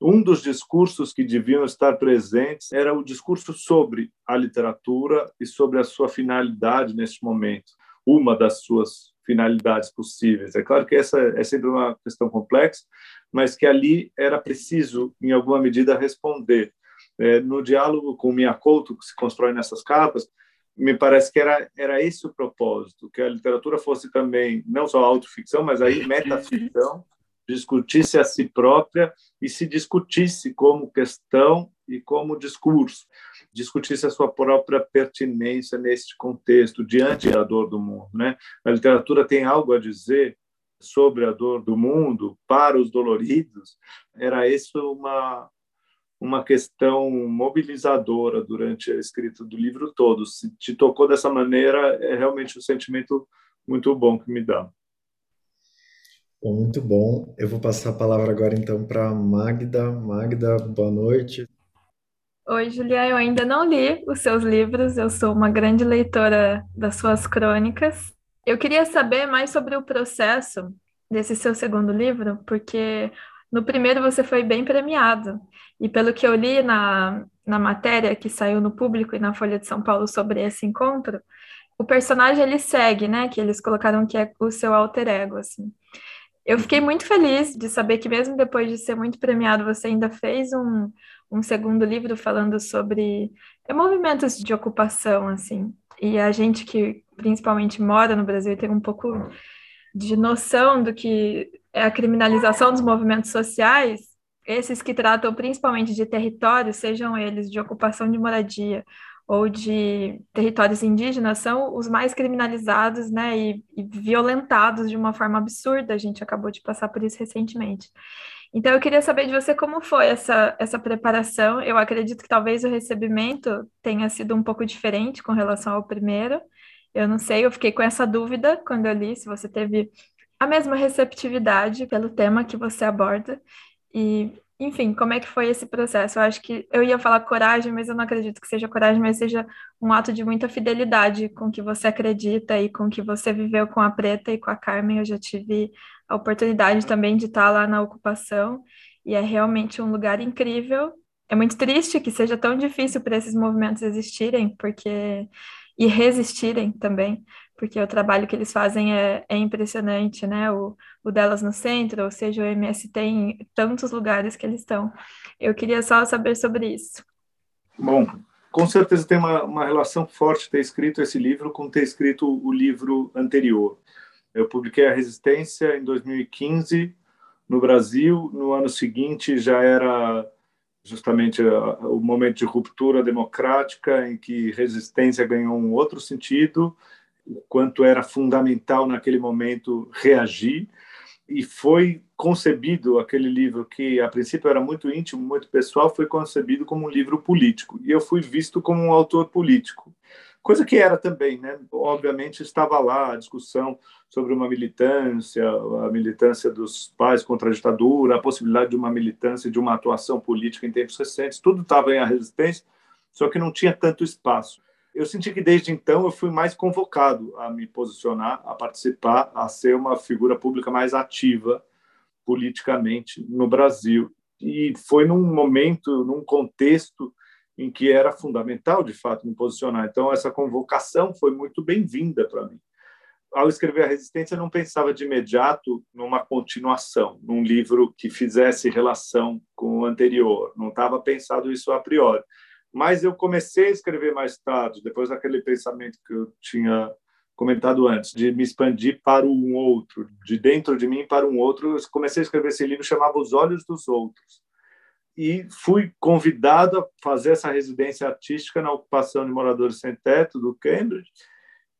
um dos discursos que deviam estar presentes era o discurso sobre a literatura e sobre a sua finalidade neste momento, uma das suas finalidades possíveis. É claro que essa é sempre uma questão complexa, mas que ali era preciso, em alguma medida, responder. É, no diálogo com o Miyakoto, que se constrói nessas capas, me parece que era, era esse o propósito, que a literatura fosse também não só autoficção, mas aí metaficção, discutisse a si própria e se discutisse como questão e como discurso, discutisse a sua própria pertinência neste contexto, diante da dor do mundo. Né? A literatura tem algo a dizer sobre a dor do mundo para os doloridos, era isso uma, uma questão mobilizadora durante a escrita do livro todo. Se te tocou dessa maneira, é realmente um sentimento muito bom que me dá. Muito bom. Eu vou passar a palavra agora então para Magda. Magda, boa noite. Oi, Julia. Eu ainda não li os seus livros, eu sou uma grande leitora das suas crônicas. Eu queria saber mais sobre o processo desse seu segundo livro, porque no primeiro você foi bem premiado. E pelo que eu li na, na matéria que saiu no público e na Folha de São Paulo sobre esse encontro, o personagem ele segue, né? Que eles colocaram que é o seu alter ego, assim. Eu fiquei muito feliz de saber que, mesmo depois de ser muito premiado, você ainda fez um, um segundo livro falando sobre é, movimentos de ocupação, assim. E a gente que principalmente mora no Brasil tem um pouco de noção do que é a criminalização dos movimentos sociais, esses que tratam principalmente de territórios, sejam eles de ocupação de moradia ou de territórios indígenas são os mais criminalizados, né, e, e, violentados de uma forma absurda. A gente acabou de passar por isso recentemente. Então, eu queria saber de você como foi essa, essa preparação. Eu acredito que talvez o recebimento tenha sido um pouco diferente com relação ao primeiro. Eu não sei, eu fiquei com essa dúvida quando eu li, se você teve a mesma receptividade pelo tema que você aborda. E enfim, como é que foi esse processo? Eu acho que eu ia falar coragem, mas eu não acredito que seja coragem, mas seja um ato de muita fidelidade com que você acredita e com que você viveu com a Preta e com a Carmen. Eu já tive a oportunidade também de estar lá na ocupação e é realmente um lugar incrível. É muito triste que seja tão difícil para esses movimentos existirem, porque e resistirem também, porque o trabalho que eles fazem é, é impressionante, né? O, o delas no centro, ou seja, o MST em tantos lugares que eles estão. Eu queria só saber sobre isso. Bom, com certeza tem uma, uma relação forte ter escrito esse livro com ter escrito o livro anterior. Eu publiquei A Resistência em 2015 no Brasil, no ano seguinte já era justamente o momento de ruptura democrática em que resistência ganhou um outro sentido, o quanto era fundamental naquele momento reagir e foi concebido aquele livro que a princípio era muito íntimo, muito pessoal, foi concebido como um livro político e eu fui visto como um autor político coisa que era também, né? Obviamente estava lá a discussão sobre uma militância, a militância dos pais contra a ditadura, a possibilidade de uma militância, de uma atuação política em tempos recentes, tudo estava em a resistência, só que não tinha tanto espaço. Eu senti que desde então eu fui mais convocado a me posicionar, a participar, a ser uma figura pública mais ativa politicamente no Brasil. E foi num momento, num contexto em que era fundamental, de fato, me posicionar. Então, essa convocação foi muito bem-vinda para mim. Ao escrever A Resistência, eu não pensava de imediato numa continuação, num livro que fizesse relação com o anterior. Não estava pensado isso a priori. Mas eu comecei a escrever mais tarde, depois daquele pensamento que eu tinha comentado antes, de me expandir para um outro, de dentro de mim para um outro. Eu comecei a escrever esse livro chamava Os Olhos dos Outros e fui convidado a fazer essa residência artística na ocupação de moradores sem teto do Cambridge.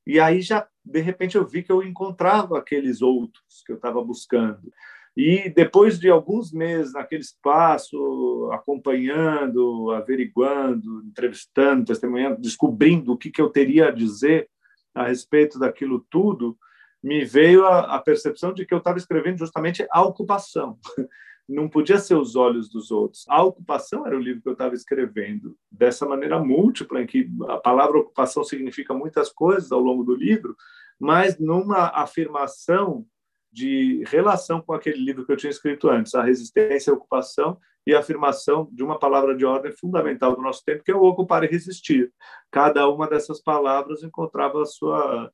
E aí já de repente eu vi que eu encontrava aqueles outros que eu estava buscando. E depois de alguns meses naquele espaço, acompanhando, averiguando, entrevistando, testemunhando, descobrindo o que, que eu teria a dizer a respeito daquilo tudo, me veio a, a percepção de que eu estava escrevendo justamente a ocupação. Não podia ser os olhos dos outros. A ocupação era o livro que eu estava escrevendo, dessa maneira múltipla, em que a palavra ocupação significa muitas coisas ao longo do livro, mas numa afirmação de relação com aquele livro que eu tinha escrito antes, a resistência à ocupação e a afirmação de uma palavra de ordem fundamental do nosso tempo, que é o ocupar e resistir. Cada uma dessas palavras encontrava a sua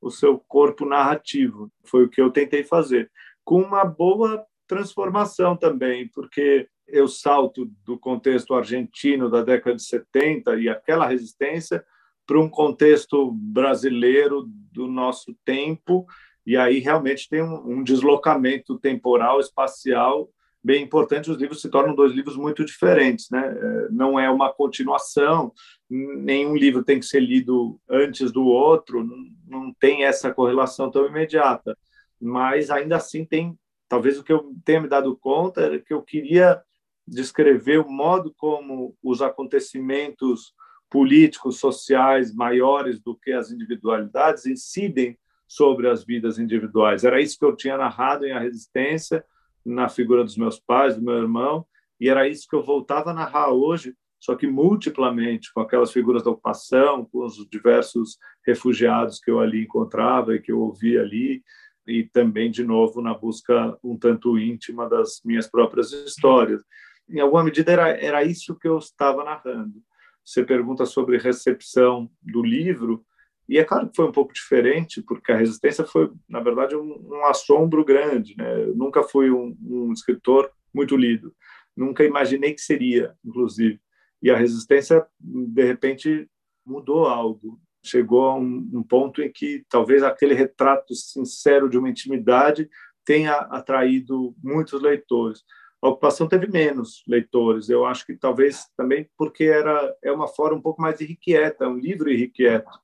o seu corpo narrativo. Foi o que eu tentei fazer, com uma boa transformação também, porque eu salto do contexto argentino da década de 70 e aquela resistência para um contexto brasileiro do nosso tempo, e aí realmente tem um, um deslocamento temporal, espacial bem importante. Os livros se tornam dois livros muito diferentes, né? É, não é uma continuação, nenhum livro tem que ser lido antes do outro, não tem essa correlação tão imediata, mas ainda assim tem, talvez o que eu tenha me dado conta é que eu queria descrever o modo como os acontecimentos políticos, sociais maiores do que as individualidades incidem sobre as vidas individuais. Era isso que eu tinha narrado em A Resistência, na figura dos meus pais, do meu irmão, e era isso que eu voltava a narrar hoje, só que multiplamente, com aquelas figuras da ocupação, com os diversos refugiados que eu ali encontrava e que eu ouvia ali, e também, de novo, na busca um tanto íntima das minhas próprias histórias. Em alguma medida, era, era isso que eu estava narrando. Você pergunta sobre recepção do livro, e é claro que foi um pouco diferente, porque a resistência foi, na verdade, um, um assombro grande. Né? Eu nunca fui um, um, escritor muito lido, nunca imaginei que seria, inclusive. E a resistência, de repente, mudou algo. Chegou a um, um ponto em que talvez aquele retrato sincero de uma intimidade tenha atraído muitos leitores. A ocupação teve menos leitores. Eu acho que talvez também porque era é uma forma um pouco mais irrequieta, um livro irrequieto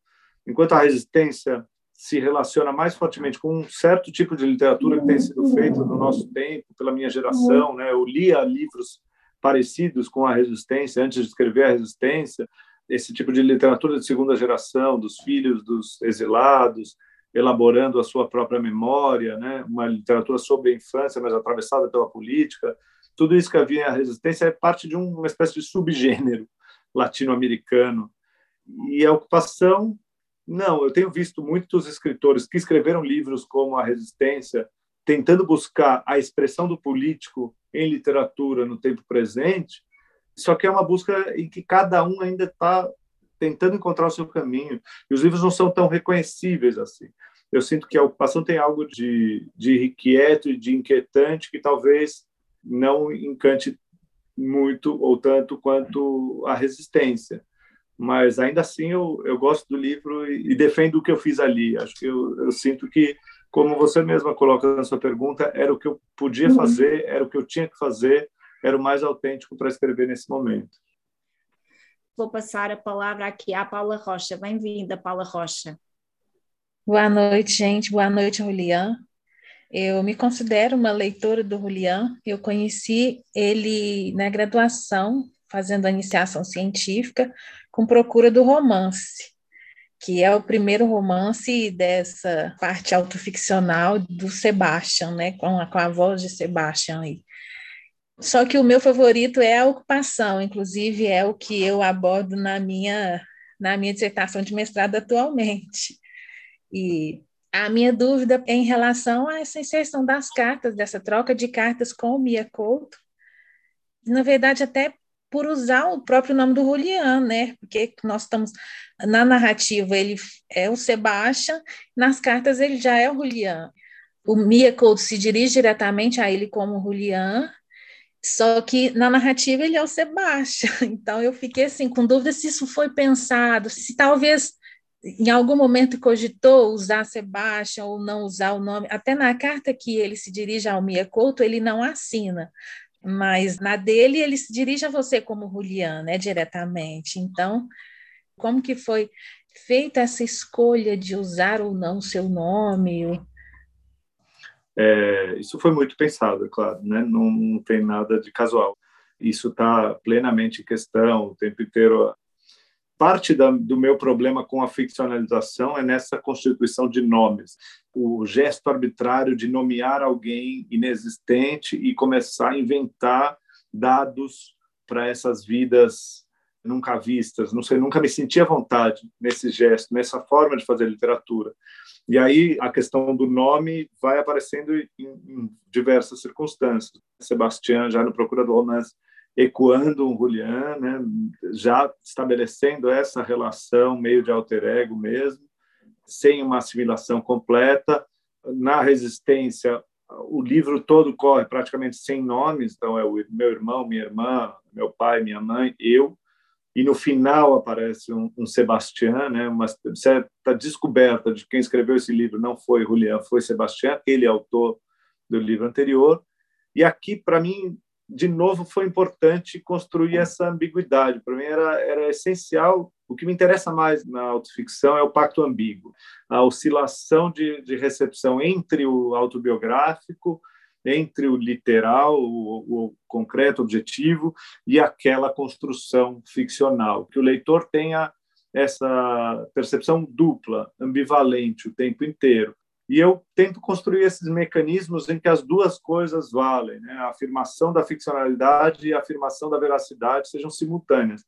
enquanto a resistência se relaciona mais fortemente com um certo tipo de literatura que tem sido feita no nosso tempo, pela minha geração, né? Eu lia livros parecidos com a resistência antes de escrever a resistência, esse tipo de literatura de segunda geração, dos filhos dos exilados, elaborando a sua própria memória, né? Uma literatura sobre a infância, mas atravessada pela política. Tudo isso que havia em a resistência é parte de uma espécie de subgênero latino-americano. E a ocupação não, eu tenho visto muitos escritores que escreveram livros como A Resistência, tentando buscar a expressão do político em literatura no tempo presente, só que é uma busca em que cada um ainda está tentando encontrar o seu caminho, e os livros não são tão reconhecíveis assim. Eu sinto que a ocupação tem algo de, de irrequieto e de inquietante que talvez não encante muito ou tanto quanto a resistência mas ainda assim eu, eu gosto do livro e, e defendo o que eu fiz ali. Acho que eu, eu, sinto que, como você mesma coloca na sua pergunta, era o que eu podia uhum. fazer, era o que eu tinha que fazer, era o mais autêntico para escrever nesse momento. Vou passar a palavra aqui à Paula Rocha. Bem-vinda, Paula Rocha. Boa noite, gente. Boa noite, Julian. Eu me considero uma leitora do Julian. Eu conheci ele na graduação, fazendo a iniciação científica, com Procura do Romance, que é o primeiro romance dessa parte autoficcional do Sebastian, né, com a, com a voz de Sebastian aí. Só que o meu favorito é a ocupação, inclusive é o que eu abordo na minha na minha dissertação de mestrado atualmente. E a minha dúvida é em relação a essa inserção das cartas, dessa troca de cartas com o Mia Couto. Na verdade, até por usar o próprio nome do Julian, né? Porque nós estamos na narrativa ele é o Sebastian, nas cartas ele já é o Julian. O Mia Couto se dirige diretamente a ele como Julian, só que na narrativa ele é o Sebastian. Então eu fiquei assim com dúvida se isso foi pensado, se talvez em algum momento cogitou usar Sebastian ou não usar o nome. Até na carta que ele se dirige ao Mia Couto, ele não assina mas na dele ele se dirige a você como Julian, né, diretamente. Então, como que foi feita essa escolha de usar ou não seu nome? É, isso foi muito pensado, é claro, né? não, não tem nada de casual. Isso está plenamente em questão o tempo inteiro. Parte da, do meu problema com a ficcionalização é nessa constituição de nomes, o gesto arbitrário de nomear alguém inexistente e começar a inventar dados para essas vidas nunca vistas, não sei, nunca me senti à vontade nesse gesto, nessa forma de fazer literatura. E aí a questão do nome vai aparecendo em, em diversas circunstâncias. Sebastião, já no Procura do Romance, ecoando um Julian, né, já estabelecendo essa relação meio de alter ego mesmo, sem uma assimilação completa. Na Resistência, o livro todo corre praticamente sem nomes, então é o meu irmão, minha irmã, meu pai, minha mãe, eu, e no final aparece um, um Sebastião, né, uma certa descoberta de quem escreveu esse livro não foi Julian, foi Sebastião, ele é autor do livro anterior. E aqui, para mim, de novo, foi importante construir essa ambiguidade. Para mim era, era essencial. O que me interessa mais na autoficção é o pacto ambíguo, a oscilação de, de recepção entre o autobiográfico entre o literal, o, o concreto, objetivo, e aquela construção ficcional, que o leitor tenha essa percepção dupla, ambivalente o tempo inteiro. E eu tento construir esses mecanismos em que as duas coisas valem, né? a afirmação da ficcionalidade e a afirmação da veracidade sejam simultâneas.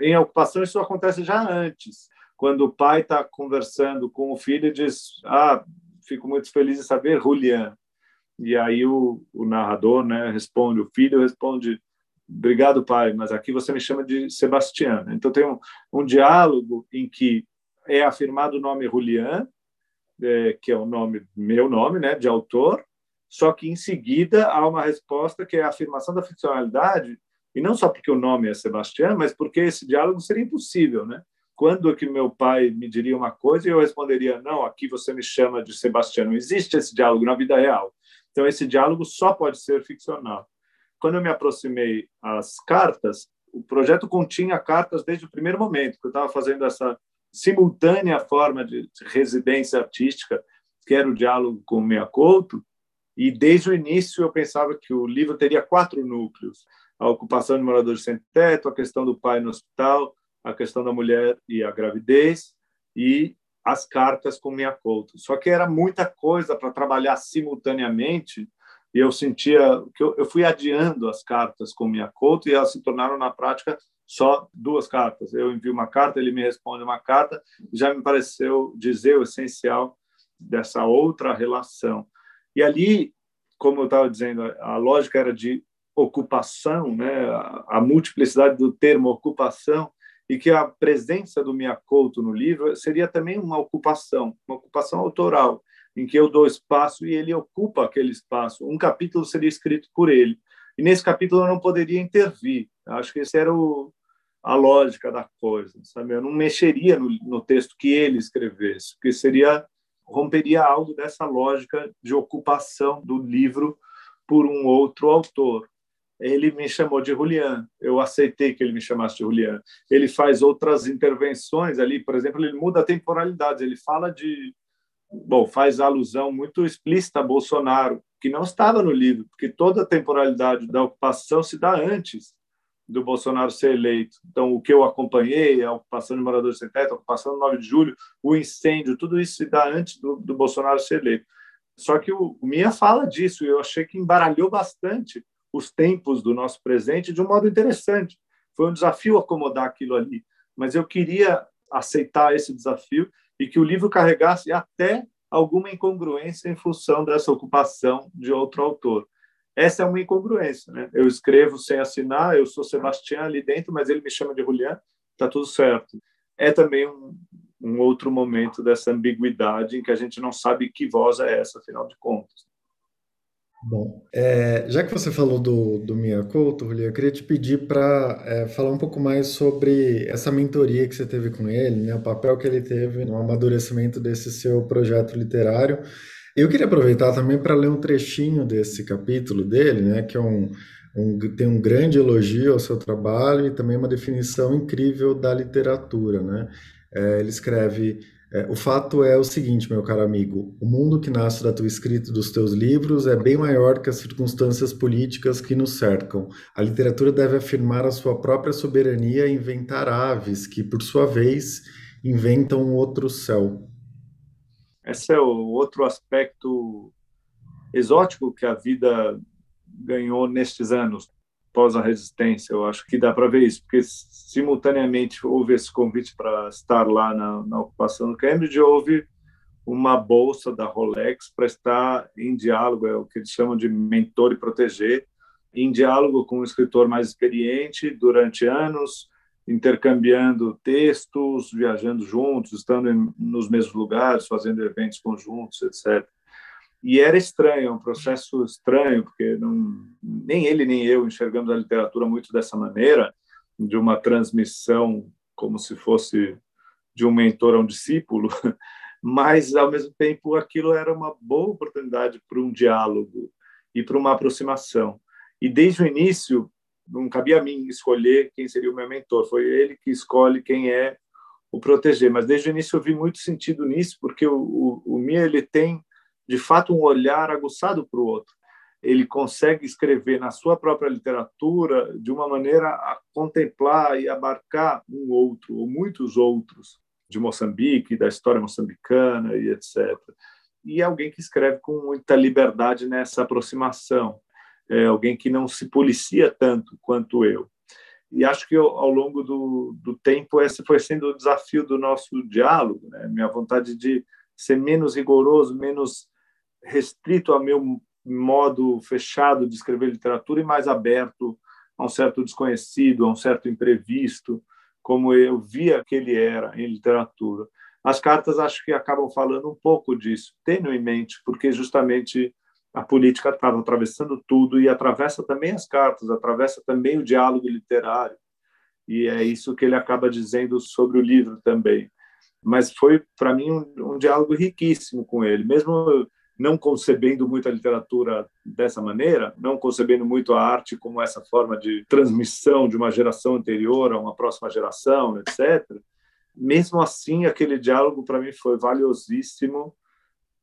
Em ocupação, isso acontece já antes, quando o pai está conversando com o filho e diz: Ah, fico muito feliz de saber, Julian. E aí o, o narrador né, responde, o filho responde, obrigado, pai, mas aqui você me chama de Sebastião. Então tem um, um diálogo em que é afirmado o nome Julian, é, que é o nome meu nome, né, de autor, só que em seguida há uma resposta que é a afirmação da ficcionalidade, e não só porque o nome é Sebastião, mas porque esse diálogo seria impossível, né? Quando que meu pai me diria uma coisa e eu responderia não, aqui você me chama de Sebastião. Não existe esse diálogo na vida real. Então, esse diálogo só pode ser ficcional. Quando eu me aproximei às cartas, o projeto continha cartas desde o primeiro momento, que eu estava fazendo essa simultânea forma de residência artística, que era o diálogo com o Couto, e desde o início eu pensava que o livro teria quatro núcleos: a ocupação de moradores sem teto, a questão do pai no hospital, a questão da mulher e a gravidez, e as cartas com minha couto. Só que era muita coisa para trabalhar simultaneamente e eu sentia que eu, eu, fui adiando as cartas com minha couto e elas se tornaram na prática só duas cartas. Eu envio uma carta, ele me responde uma carta, já me pareceu dizer o essencial dessa outra relação. E ali, como eu estava dizendo, a lógica era de ocupação, né? a multiplicidade do termo ocupação e que a presença do Miyakoto no livro seria também uma ocupação, uma ocupação autoral, em que eu dou espaço e ele ocupa aquele espaço. Um capítulo seria escrito por ele. E nesse capítulo eu não poderia intervir. Acho que essa era o, a lógica da coisa, sabe? Eu não mexeria no, no texto que ele escrevesse, porque seria romperia algo dessa lógica de ocupação do livro por um outro autor ele me chamou de Julian. Eu aceitei que ele me chamasse de Julian. Ele faz outras intervenções ali, por exemplo, ele muda a temporalidade. Ele fala de, bom, faz alusão muito explícita a Bolsonaro, que não estava no livro, porque toda a temporalidade da ocupação se dá antes do Bolsonaro ser eleito. Então, o que eu acompanhei, a ocupação de moradores sem teto, a ocupação do 9 de julho, o incêndio, tudo isso se dá antes do, do Bolsonaro ser eleito. Só que o, o Mia fala disso, e eu achei que embaralhou bastante os tempos do nosso presente de um modo interessante. Foi um desafio acomodar aquilo ali, mas eu queria aceitar esse desafio e que o livro carregasse até alguma incongruência em função dessa ocupação de outro autor. Essa é uma incongruência, né? Eu escrevo sem assinar, eu sou Sebastião ali dentro, mas ele me chama de Julián, está tudo certo. É também um, um outro momento dessa ambiguidade em que a gente não sabe que voz é essa, afinal de contas. Bom, é, já que você falou do, do Miyakoto, Julia, eu queria te pedir para é, falar um pouco mais sobre essa mentoria que você teve com ele, né, o papel que ele teve no amadurecimento desse seu projeto literário. Eu queria aproveitar também para ler um trechinho desse capítulo dele, né, que é um, um, tem um grande elogio ao seu trabalho e também uma definição incrível da literatura. Né? É, ele escreve: é, O fato é o seguinte, meu caro amigo: o mundo que nasce da tua escrita e dos teus livros é bem maior que as circunstâncias políticas que nos cercam. A literatura deve afirmar a sua própria soberania e inventar aves que, por sua vez, inventam outro céu. Esse é o outro aspecto exótico que a vida ganhou nestes anos pós a resistência. Eu acho que dá para ver isso, porque simultaneamente houve esse convite para estar lá na, na ocupação do Cambridge, houve uma bolsa da Rolex para estar em diálogo, é o que eles chamam de mentor e proteger, em diálogo com um escritor mais experiente durante anos, intercambiando textos, viajando juntos, estando em, nos mesmos lugares, fazendo eventos conjuntos, etc. E era estranho, um processo estranho, porque não, nem ele nem eu enxergamos a literatura muito dessa maneira, de uma transmissão como se fosse de um mentor a um discípulo, mas ao mesmo tempo aquilo era uma boa oportunidade para um diálogo e para uma aproximação. E desde o início não cabia a mim escolher quem seria o meu mentor, foi ele que escolhe quem é o proteger. Mas desde o início eu vi muito sentido nisso, porque o, o, o Mia ele tem de fato um olhar aguçado para o outro. Ele consegue escrever na sua própria literatura de uma maneira a contemplar e abarcar um outro ou muitos outros de Moçambique, da história moçambicana e etc. E é alguém que escreve com muita liberdade nessa aproximação é, alguém que não se policia tanto quanto eu. E acho que eu, ao longo do, do tempo esse foi sendo o desafio do nosso diálogo, né? minha vontade de ser menos rigoroso, menos restrito ao meu modo fechado de escrever literatura e mais aberto a um certo desconhecido, a um certo imprevisto, como eu via que ele era em literatura. As cartas acho que acabam falando um pouco disso, tenuemente, porque justamente a política estava atravessando tudo e atravessa também as cartas, atravessa também o diálogo literário. E é isso que ele acaba dizendo sobre o livro também. Mas foi, para mim, um, um, diálogo riquíssimo com ele, mesmo não concebendo muito a literatura dessa maneira, não concebendo muito a arte como essa forma de transmissão de uma geração anterior a uma próxima geração, etc. Mesmo assim, aquele diálogo para mim foi valiosíssimo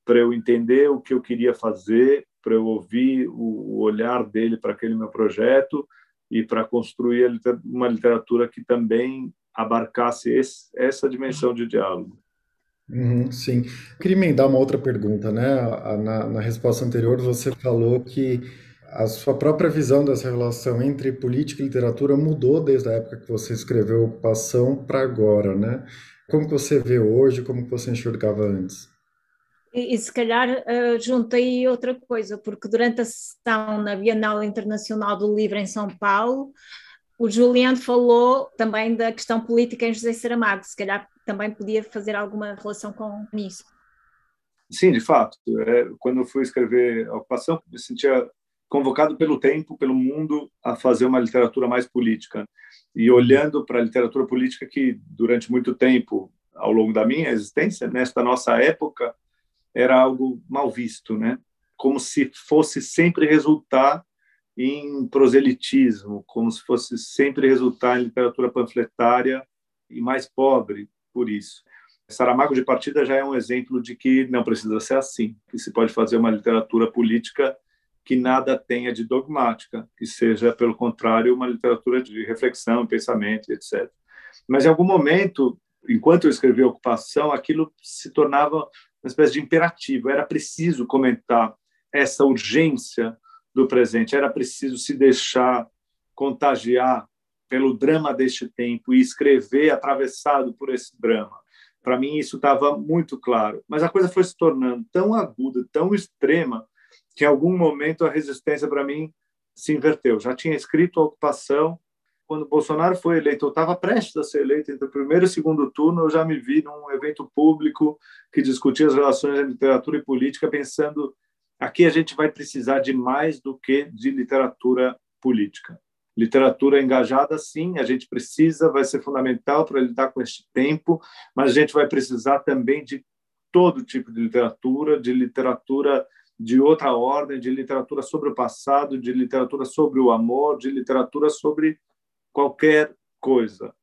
para eu entender o que eu queria fazer, para eu ouvir o olhar dele para aquele meu projeto e para construir uma literatura que também abarcasse esse, essa dimensão de diálogo. Uhum, sim. queria emendar uma outra pergunta, né? Na, na resposta anterior você falou que a sua própria visão dessa relação entre política e literatura mudou desde a época que você escreveu Passão para agora, né? Como que você vê hoje, como que você enxergava antes? E, e se calhar uh, juntei outra coisa, porque durante a sessão na Bienal Internacional do Livro em São Paulo, o Juliano falou também da questão política em José Saramago, se calhar também podia fazer alguma relação com isso. Sim, de fato. É, quando eu fui escrever a ocupação, me sentia convocado pelo tempo, pelo mundo, a fazer uma literatura mais política. E olhando para a literatura política que, durante muito tempo, ao longo da minha existência, nesta nossa época, era algo mal visto, né? Como se fosse sempre resultar em proselitismo, como se fosse sempre resultar em literatura panfletária e mais pobre por isso. Saramago de Partida já é um exemplo de que não precisa ser assim, que se pode fazer uma literatura política que nada tenha de dogmática, que seja, pelo contrário, uma literatura de reflexão, pensamento, etc. Mas, em algum momento, enquanto eu escrevi a Ocupação, aquilo se tornava uma espécie de imperativo. Era preciso comentar essa urgência do presente, era preciso se deixar contagiar pelo drama deste tempo e escrever atravessado por esse drama. Para mim, isso estava muito claro. Mas a coisa foi se tornando tão aguda, tão extrema, que em algum momento a resistência para mim se inverteu. Já tinha escrito a ocupação, quando Bolsonaro foi eleito, eu estava prestes a ser eleito entre o primeiro e o segundo turno, eu já me vi num evento público que discutia as relações entre literatura e política, pensando aqui a gente vai precisar de mais do que de literatura política. Literatura engajada, sim, a gente precisa, vai ser fundamental para lidar com este tempo, mas a gente vai precisar também de todo tipo de literatura, de literatura de outra ordem, de literatura sobre o passado, de literatura sobre o amor, de literatura sobre qualquer coisa.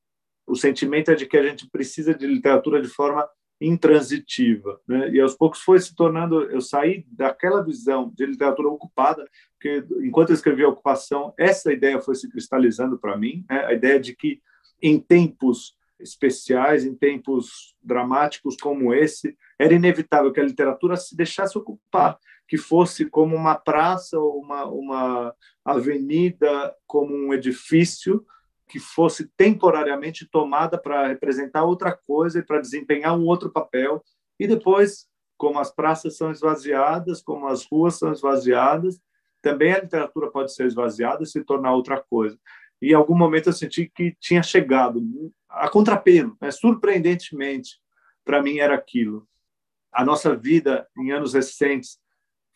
O sentimento é de que a gente precisa de literatura de forma intransitiva, né? E aos poucos foi se tornando, eu saí daquela visão de literatura ocupada, que enquanto eu escrevia ocupação, essa ideia foi se cristalizando para mim, né? a ideia de que em tempos especiais, em tempos dramáticos como esse, era inevitável que a literatura se deixasse ocupar, que fosse como uma praça ou uma, uma avenida, como um edifício, que fosse temporariamente tomada para representar outra coisa e para desempenhar um outro papel. E depois, como as praças são esvaziadas, como as ruas são esvaziadas, também a literatura pode ser esvaziada e se tornar outra coisa. E em algum momento eu senti que tinha chegado a contrapelo, né? surpreendentemente, para mim era aquilo. A nossa vida em anos recentes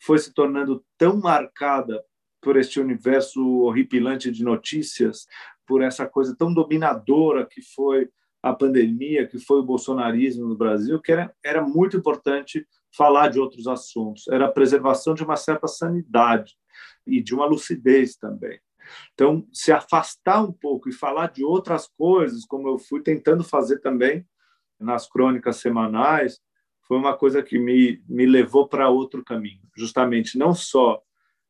foi se tornando tão marcada por este universo horripilante de notícias, por essa coisa tão dominadora que foi a pandemia, que foi o bolsonarismo no Brasil, que era, era muito importante falar de outros assuntos. Era a preservação de uma certa sanidade e de uma lucidez também. Então, se afastar um pouco e falar de outras coisas, como eu fui tentando fazer também nas crônicas semanais, foi uma coisa que me, me levou para outro caminho. Justamente, não só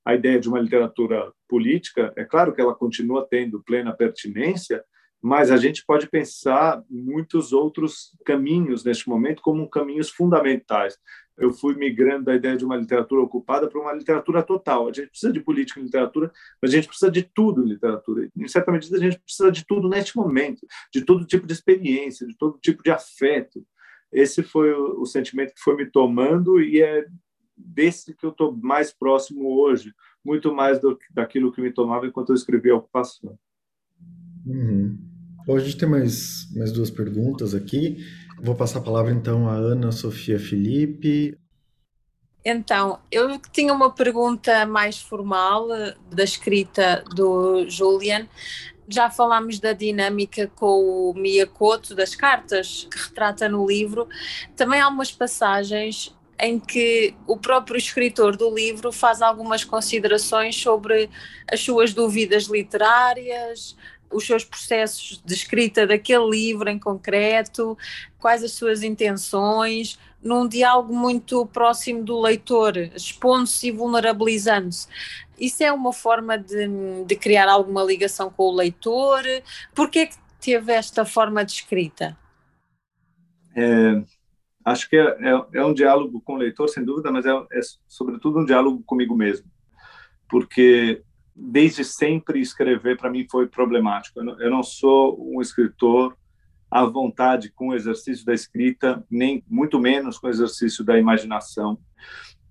a ideia de uma literatura política, é claro que ela continua tendo plena pertinência, mas a gente pode pensar muitos outros caminhos neste momento como caminhos fundamentais. Eu fui migrando da ideia de uma literatura ocupada para uma literatura total. A gente precisa de política em literatura, mas a gente precisa de tudo em literatura. Em certa medida, a gente precisa de tudo neste momento, de todo tipo de experiência, de todo tipo de afeto. Esse foi o, sentimento que foi me tomando e é desse que eu estou mais próximo hoje, muito mais do, daquilo que me tomava enquanto eu escrevia a ocupação. Uhum. Bom, a gente tem mais, mais duas perguntas aqui. Vou passar a palavra então à Ana Sofia Felipe. Então, eu tinha uma pergunta mais formal eh, da escrita do Julian. Já falámos da dinâmica com o Miyakoto das cartas que retrata no livro. Também há umas passagens em que o próprio escritor do livro faz algumas considerações sobre as suas dúvidas literárias, os seus processos de escrita daquele livro em concreto, quais as suas intenções, num diálogo muito próximo do leitor, expondo-se e vulnerabilizando-se. Isso é uma forma de, de, criar alguma ligação com o leitor? Por que teve esta forma de escrita? É, acho que é, é, é, um diálogo com o leitor, sem dúvida, mas é, é sobretudo um diálogo comigo mesmo, porque desde sempre escrever para mim foi problemático. Eu não, eu não, sou um escritor à vontade com o exercício da escrita, nem muito menos com o exercício da imaginação.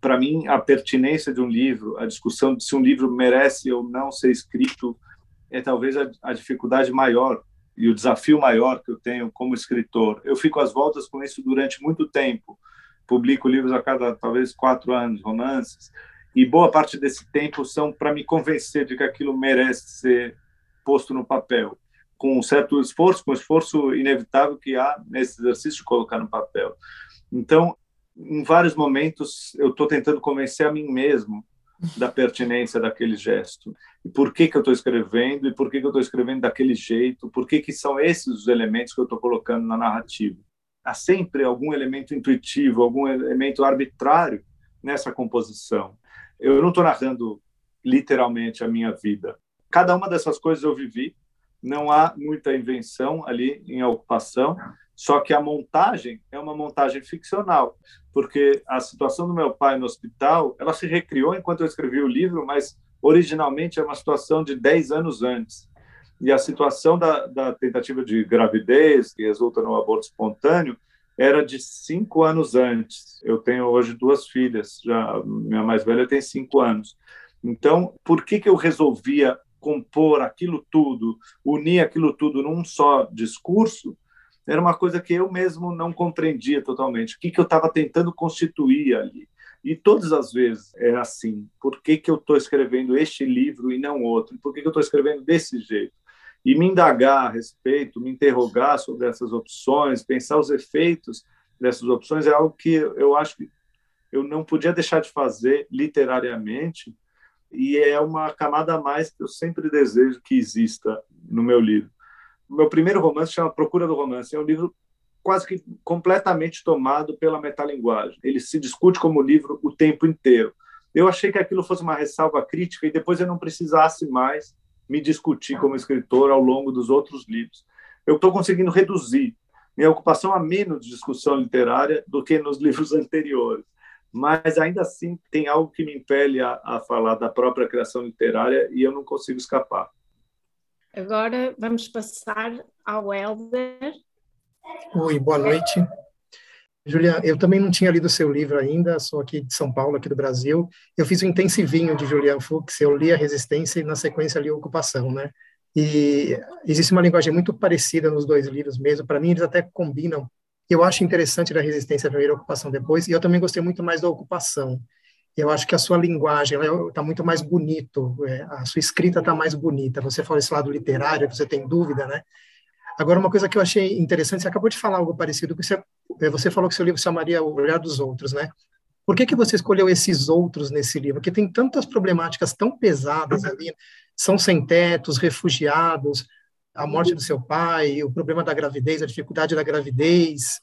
Para mim, a pertinência de um livro, a discussão de se um livro merece ou não ser escrito, é talvez a, a dificuldade maior e o desafio maior que eu tenho como escritor. Eu fico às voltas com isso durante muito tempo. Publico livros a cada talvez quatro anos, romances, e boa parte desse tempo são para me convencer de que aquilo merece ser posto no papel, com um certo esforço, com o esforço inevitável que há nesse exercício de colocar no papel. Então, em vários momentos, eu estou tentando convencer a mim mesmo da pertinência daquele gesto. E por que, que eu estou escrevendo, e por que, que eu estou escrevendo daquele jeito, por que, que são esses os elementos que eu estou colocando na narrativa. Há sempre algum elemento intuitivo, algum elemento arbitrário nessa composição. Eu não estou narrando literalmente a minha vida. Cada uma dessas coisas eu vivi, não há muita invenção ali em ocupação, só que a montagem é uma montagem ficcional, porque a situação do meu pai no hospital, ela se recriou enquanto eu escrevi o livro, mas originalmente é uma situação de 10 anos antes. E a situação da, da tentativa de gravidez, que resulta no aborto espontâneo, era de cinco anos antes. Eu tenho hoje duas filhas, já minha mais velha tem cinco anos. Então, por que, que eu resolvia compor aquilo tudo, unir aquilo tudo num só discurso? Era uma coisa que eu mesmo não compreendia totalmente. O que, que eu estava tentando constituir ali? E todas as vezes é assim. Por que, que eu estou escrevendo este livro e não outro? Por que, que eu estou escrevendo desse jeito? E me indagar a respeito, me interrogar sobre essas opções, pensar os efeitos dessas opções é algo que eu acho que eu não podia deixar de fazer literariamente e é uma camada a mais que eu sempre desejo que exista no meu livro. Meu primeiro romance chama Procura do Romance, é um livro quase que completamente tomado pela metalinguagem. Ele se discute como livro o tempo inteiro. Eu achei que aquilo fosse uma ressalva crítica e depois eu não precisasse mais me discutir como escritor ao longo dos outros livros. Eu estou conseguindo reduzir minha ocupação a menos discussão literária do que nos livros anteriores. Mas ainda assim tem algo que me impele a, a falar da própria criação literária e eu não consigo escapar. Agora vamos passar ao Helder. Oi, boa noite. Juliana, eu também não tinha lido seu livro ainda, sou aqui de São Paulo, aqui do Brasil. Eu fiz um intensivinho de Julian Fuchs, eu li a Resistência e na sequência li a Ocupação, né? E existe uma linguagem muito parecida nos dois livros mesmo. Para mim, eles até combinam. Eu acho interessante da resistência primeiro, a ocupação depois. E eu também gostei muito mais da ocupação. Eu acho que a sua linguagem está muito mais bonito. É, a sua escrita está mais bonita. Você fala esse lado literário, você tem dúvida, né? Agora, uma coisa que eu achei interessante, você acabou de falar algo parecido, você, é, você falou que seu livro chamaria O Olhar dos Outros, né? Por que, que você escolheu esses outros nesse livro? Porque tem tantas problemáticas tão pesadas ali, são sem tetos, refugiados, a morte do seu pai, o problema da gravidez, a dificuldade da gravidez.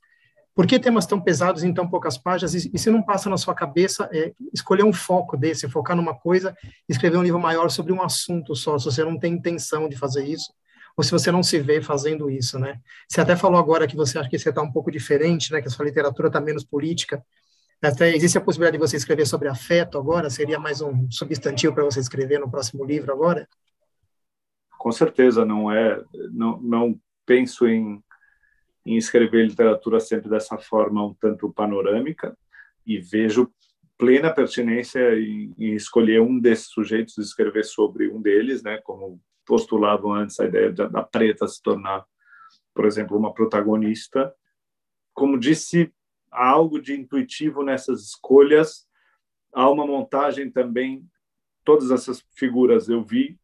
Por que temas tão pesados em tão poucas páginas? E, e se não passa na sua cabeça é, escolher um foco desse, focar numa coisa, escrever um livro maior sobre um assunto só, se você não tem intenção de fazer isso, ou se você não se vê fazendo isso, né? Você até falou agora que você acha que você está um pouco diferente, né? Que a sua literatura está menos política. Até existe a possibilidade de você escrever sobre afeto agora? Seria mais um substantivo para você escrever no próximo livro agora? Com certeza, não é. Não, não penso em, em escrever literatura sempre dessa forma um tanto panorâmica e vejo plena pertinência em, em escolher um desses sujeitos e escrever sobre um deles, né? Como postulavam antes a ideia da preta se tornar, por exemplo, uma protagonista. Como disse há algo de intuitivo nessas escolhas, há uma montagem também, todas essas figuras eu vi,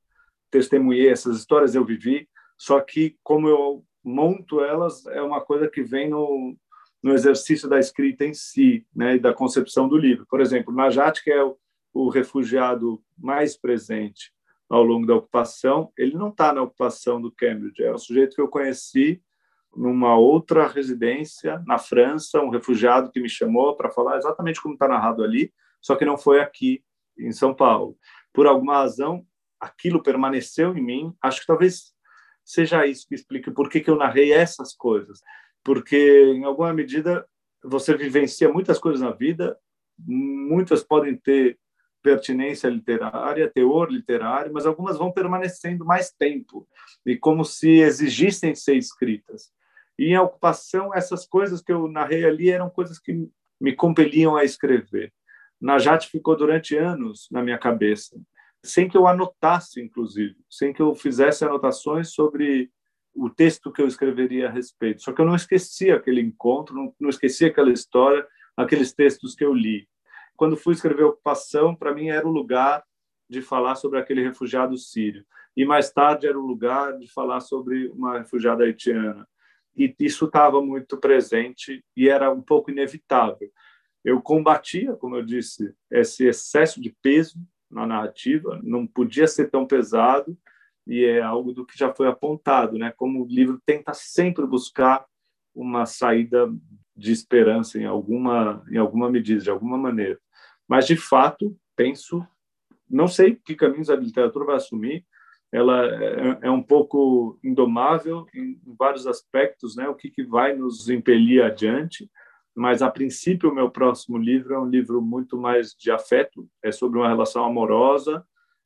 testemunhei essas histórias eu vivi, só que como eu monto elas é uma coisa que vem no, no exercício da escrita em si, né, e da concepção do livro. Por exemplo, Najat, que é o, o refugiado mais presente ao longo da ocupação, ele não está na ocupação do Cambridge, é o sujeito que eu conheci numa outra residência na França, um refugiado que me chamou para falar exatamente como está narrado ali, só que não foi aqui em São Paulo. Por alguma razão, aquilo permaneceu em mim. Acho que talvez seja isso que explique por que, que eu narrei essas coisas. Porque, em alguma medida, você vivencia muitas coisas na vida, muitas podem ter pertinência literária, teor literário, mas algumas vão permanecendo mais tempo, e como se exigissem ser escritas. E em ocupação, essas coisas que eu narrei ali eram coisas que me compeliam a escrever. Najat ficou durante anos na minha cabeça, sem que eu anotasse, inclusive, sem que eu fizesse anotações sobre o texto que eu escreveria a respeito. Só que eu não esqueci aquele encontro, não, não esqueci aquela história, aqueles textos que eu li. Quando fui escrever Ocupação, para mim era o lugar de falar sobre aquele refugiado sírio. E mais tarde era o lugar de falar sobre uma refugiada haitiana e isso estava muito presente e era um pouco inevitável. Eu combatia, como eu disse, esse excesso de peso na narrativa, não podia ser tão pesado e é algo do que já foi apontado, né? Como o livro tenta sempre buscar uma saída de esperança em alguma em alguma medida, de alguma maneira. Mas de fato, penso, não sei que caminhos a literatura vai assumir, ela é, é um pouco indomável em, vários aspectos, né? O que, que vai nos impelir adiante? Mas a princípio, o meu próximo livro é um livro muito mais de afeto, é sobre uma relação amorosa,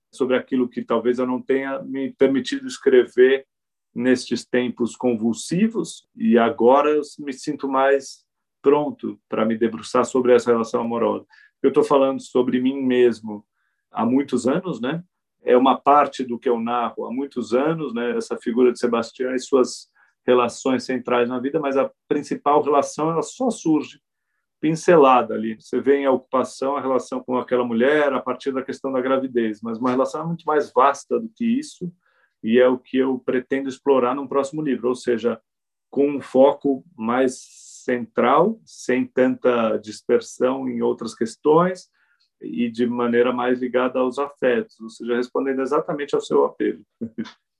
sobre aquilo que talvez eu não tenha me permitido escrever nestes tempos convulsivos e agora eu me sinto mais pronto para me debruçar sobre essa relação amorosa. Eu estou falando sobre mim mesmo há muitos anos, né? é uma parte do que eu narro há muitos anos, né? Essa figura de Sebastião e suas relações centrais na vida, mas a principal relação ela só surge pincelada ali. Você vê em a ocupação a relação com aquela mulher a partir da questão da gravidez, mas uma relação muito mais vasta do que isso e é o que eu pretendo explorar num próximo livro, ou seja, com um foco mais central, sem tanta dispersão em outras questões e de maneira mais ligada aos afetos, ou seja, respondendo exatamente ao seu apelo.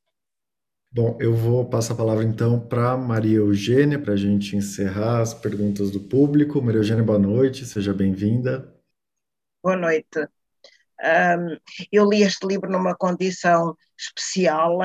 Bom, eu vou passar a palavra então para Maria Eugênia, para a gente encerrar as perguntas do público. Maria Eugênia, boa noite, seja bem-vinda. Boa noite. Um, eu li este livro numa condição especial,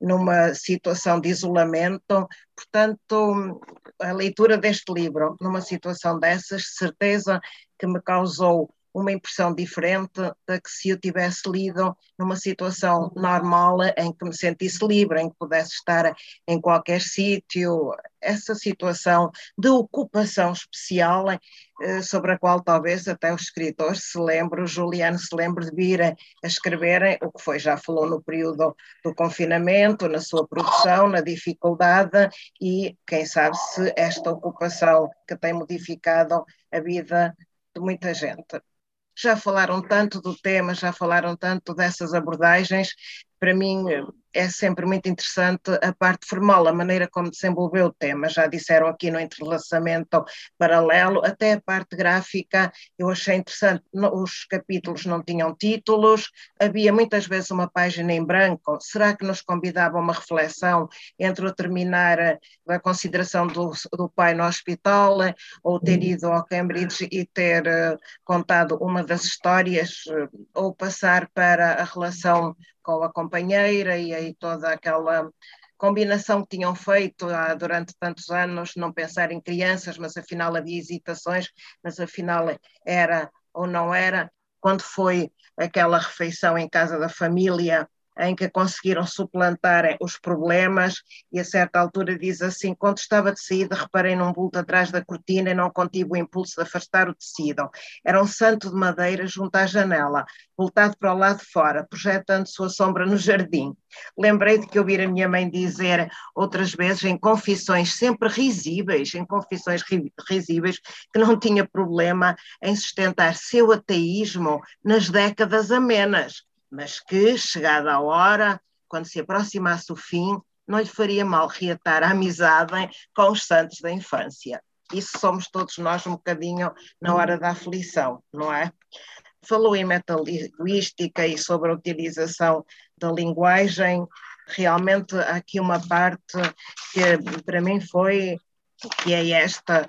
numa situação de isolamento, portanto, a leitura deste livro, numa situação dessas, certeza que me causou uma impressão diferente da que se eu tivesse lido numa situação normal em que me sentisse livre, em que pudesse estar em qualquer sítio. Essa situação de ocupação especial eh, sobre a qual talvez até os escritores se lembrem, o Juliano se lembre de vir a escreverem o que foi, já falou no período do confinamento, na sua produção, na dificuldade e quem sabe se esta ocupação que tem modificado a vida de muita gente já falaram tanto do tema, já falaram tanto dessas abordagens, para mim é sempre muito interessante a parte formal, a maneira como desenvolveu o tema. Já disseram aqui no entrelaçamento paralelo, até a parte gráfica eu achei interessante. Os capítulos não tinham títulos, havia muitas vezes uma página em branco. Será que nos convidava a uma reflexão entre o terminar a consideração do, do pai no hospital ou ter uhum. ido ao Cambridge e ter uh, contado uma das histórias ou passar para a relação com a companheira e aí toda aquela combinação que tinham feito ah, durante tantos anos, não pensar em crianças, mas afinal havia hesitações, mas afinal era ou não era. Quando foi aquela refeição em casa da família, em que conseguiram suplantar os problemas e a certa altura diz assim, quando estava de saída reparei num bulto atrás da cortina e não contive o impulso de afastar o tecido. Era um santo de madeira junto à janela, voltado para o lado de fora, projetando sua sombra no jardim. Lembrei de que ouvir a minha mãe dizer outras vezes em confissões sempre risíveis, em confissões risíveis, que não tinha problema em sustentar seu ateísmo nas décadas amenas mas que, chegada a hora, quando se aproximasse o fim, não lhe faria mal reatar a amizade com os santos da infância. Isso somos todos nós um bocadinho na hora da aflição, não é? Falou em metalinguística e sobre a utilização da linguagem. Realmente há aqui uma parte que para mim foi, que é esta,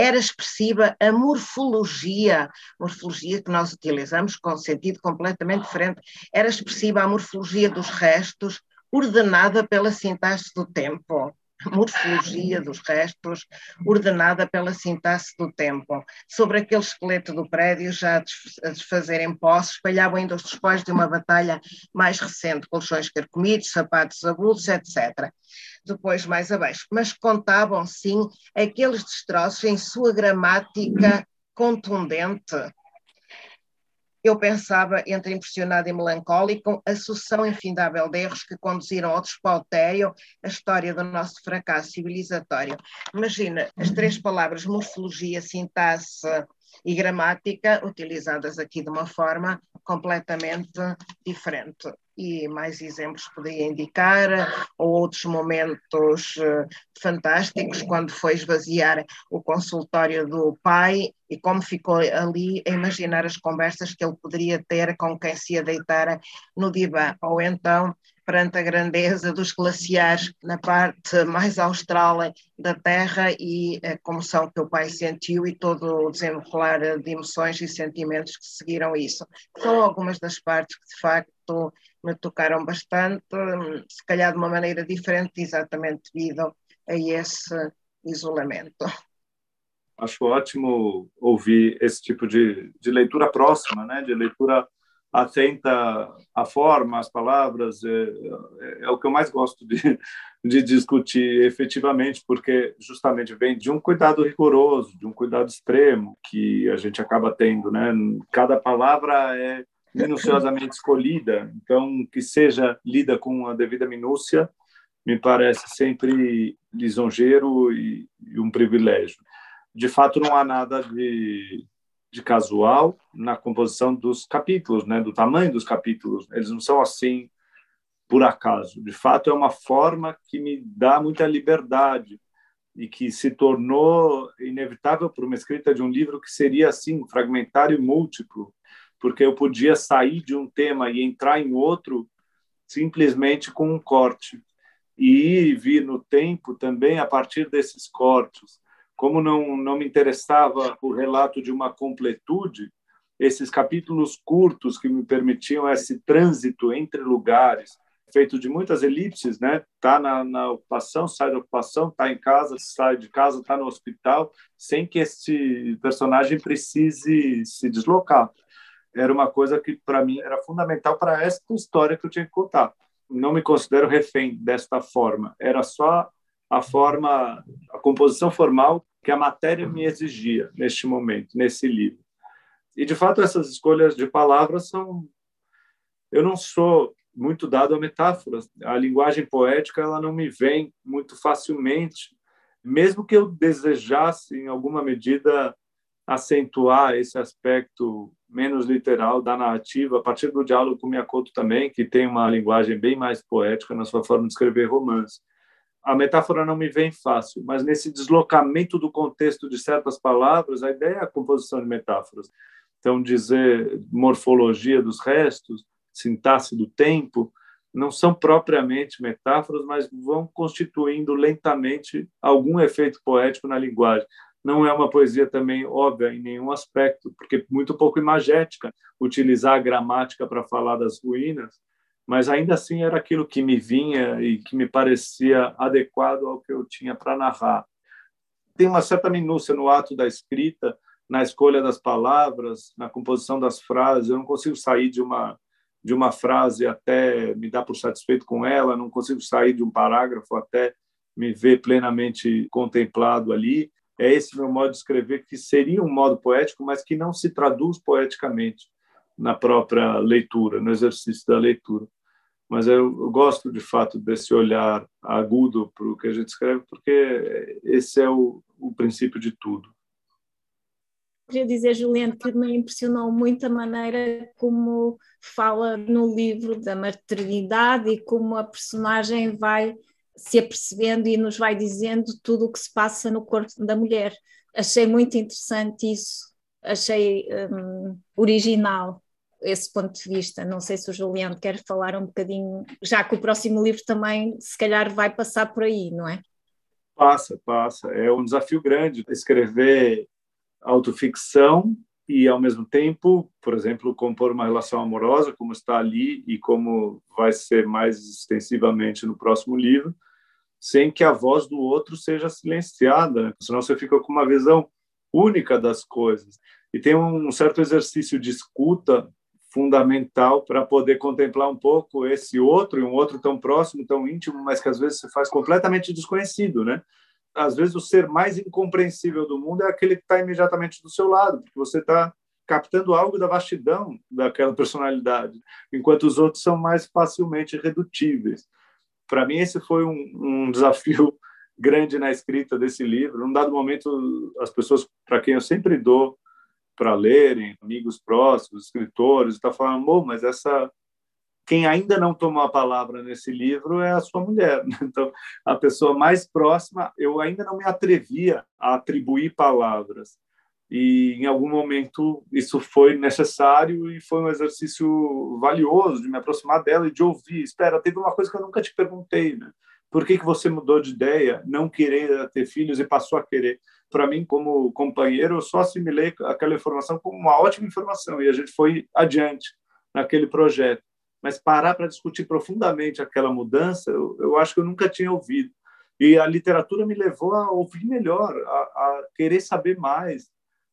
era expressiva a morfologia, morfologia que nós utilizamos com sentido completamente diferente, era expressiva a morfologia dos restos, ordenada pela sintaxe do tempo morfologia dos restos, ordenada pela sintaxe do tempo. Sobre aquele esqueleto do prédio, já a desfazer em posse, espalhavam ainda os despojos de uma batalha mais recente, colchões carcomidos, sapatos avulsos, etc. Depois, mais abaixo. Mas contavam, sim, aqueles destroços em sua gramática contundente, eu pensava, entre impressionado e melancólico, a sucessão infindável de erros que conduziram ao despautério a história do nosso fracasso civilizatório. Imagina as três palavras morfologia, sintaxe e gramática utilizadas aqui de uma forma completamente diferente e mais exemplos podia indicar, ou outros momentos uh, fantásticos, quando foi esvaziar o consultório do pai e como ficou ali a imaginar as conversas que ele poderia ter com quem se ia deitar no divã, ou então perante a grandeza dos glaciares na parte mais austral da Terra e a comoção que o pai sentiu e todo o desenrolar de emoções e sentimentos que seguiram isso. São algumas das partes que, de facto, me tocaram bastante, se calhar de uma maneira diferente, exatamente devido a esse isolamento. Acho ótimo ouvir esse tipo de, de leitura próxima, né? de leitura atenta à forma, às palavras, é, é, é, o que eu mais gosto de, de discutir efetivamente, porque justamente vem de um cuidado rigoroso, de um cuidado extremo que a gente acaba tendo, né? Cada palavra é minuciosamente escolhida, então que seja lida com a devida minúcia, me parece sempre lisonjeiro e, e um privilégio. De fato, não há nada de de casual na composição dos capítulos, né, do tamanho dos capítulos. Eles não são assim por acaso. De fato, é uma forma que me dá muita liberdade e que se tornou inevitável por uma escrita de um livro que seria assim fragmentário e múltiplo, porque eu podia sair de um tema e entrar em outro simplesmente com um corte e ir no tempo também a partir desses cortes. Como não não me interessava o relato de uma completude, esses capítulos curtos que me permitiam esse trânsito entre lugares, feito de muitas elipses, né? Tá na, na ocupação, sai da ocupação, tá em casa, sai de casa, tá no hospital, sem que esse personagem precise se deslocar. Era uma coisa que para mim era fundamental para esta história que eu tinha que contar. Não me considero refém desta forma. Era só a forma, a composição formal que a matéria me exigia neste momento, nesse livro. E de fato essas escolhas de palavras são eu não sou muito dado a metáforas. A linguagem poética ela não me vem muito facilmente, mesmo que eu desejasse em alguma medida acentuar esse aspecto menos literal da narrativa a partir do diálogo com Miyakoto também, que tem uma linguagem bem mais poética na sua forma de escrever romance. A metáfora não me vem fácil, mas nesse deslocamento do contexto de certas palavras, a ideia é a composição de metáforas. Então, dizer morfologia dos restos, sintaxe do tempo, não são propriamente metáforas, mas vão constituindo lentamente algum efeito poético na linguagem. Não é uma poesia também óbvia em nenhum aspecto, porque muito pouco imagética utilizar a gramática para falar das ruínas, mas ainda assim era aquilo que me vinha e que me parecia adequado ao que eu tinha para narrar. Tem uma certa minúcia no ato da escrita, na escolha das palavras, na composição das frases. Eu não consigo sair de uma de uma frase até me dar por satisfeito com ela, não consigo sair de um parágrafo até me ver plenamente contemplado ali. É esse meu modo de escrever, que seria um modo poético, mas que não se traduz poeticamente na própria leitura, no exercício da leitura. Mas eu, gosto, de fato, desse olhar agudo para o que a gente escreve, porque esse é o, o princípio de tudo queria dizer, Juliane, que me impressionou muito a maneira como fala no livro da maternidade e como a personagem vai se apercebendo e nos vai dizendo tudo o que se passa no corpo da mulher. Achei muito interessante isso, achei um, original esse ponto de vista. Não sei se o Juliano quer falar um bocadinho, já que o próximo livro também se calhar vai passar por aí, não é? Passa, passa. É um desafio grande escrever autoficção e, ao mesmo tempo, por exemplo, compor uma relação amorosa, como está ali e como vai ser mais extensivamente no próximo livro, sem que a voz do outro seja silenciada, né? senão você fica com uma visão única das coisas. E tem um certo exercício de escuta fundamental para poder contemplar um pouco esse outro e um outro tão próximo, tão íntimo, mas que às vezes se faz completamente desconhecido, né? às vezes o ser mais incompreensível do mundo é aquele que está imediatamente do seu lado, porque você está captando algo da vastidão daquela personalidade, enquanto os outros são mais facilmente redutíveis. Para mim esse foi um, um desafio grande na escrita desse livro. Num dado momento, as pessoas para quem eu sempre dou para lerem, amigos próximos, escritores, está falando, mas essa quem ainda não tomou a palavra nesse livro é a sua mulher. Então, a pessoa mais próxima, eu ainda não me atrevia a atribuir palavras. E em algum momento isso foi necessário e foi um exercício valioso de me aproximar dela e de ouvir. Espera, teve uma coisa que eu nunca te perguntei, né? Por que, que você mudou de ideia, não querer ter filhos e passou a querer? Para mim, como companheiro, eu só assimilei aquela informação como uma ótima informação e a gente foi adiante naquele projeto mas parar para discutir profundamente aquela mudança, eu, eu, acho que eu nunca tinha ouvido. E a literatura me levou a ouvir melhor, a, a querer saber mais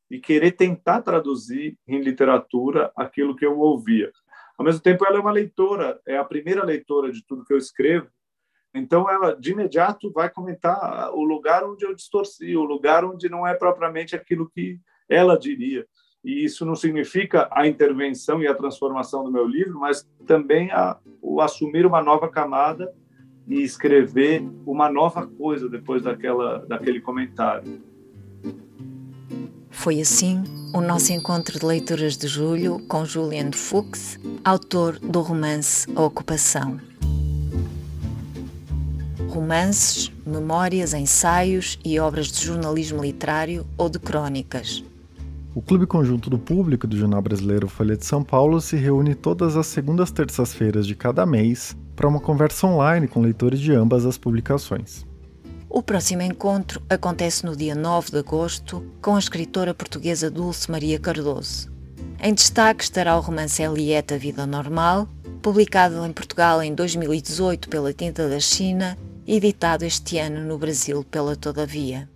e querer tentar traduzir em literatura aquilo que eu ouvia. Ao mesmo tempo, ela é uma leitora, é a primeira leitora de tudo que eu escrevo, então ela de imediato vai comentar o lugar onde eu distorci, o lugar onde não é propriamente aquilo que ela diria e isso não significa a intervenção e a transformação do meu livro, mas também a, o assumir uma nova camada e escrever uma nova coisa depois daquela, daquele comentário. Foi assim o nosso encontro de leituras de julho com Julian Fuchs, autor do romance A Ocupação. romances, memórias, ensaios e obras de jornalismo literário ou de crônicas. O Clube Conjunto do Público do Jornal Brasileiro Folha de São Paulo se reúne todas as segundas terças-feiras de cada mês para uma conversa online com leitores de ambas as publicações. O próximo encontro acontece no dia 9 de agosto com a escritora portuguesa Dulce Maria Cardoso. Em destaque estará o romance Eliette A Vida Normal, publicado em Portugal em 2018 pela Tinta da China e editado este ano no Brasil pela Todavia.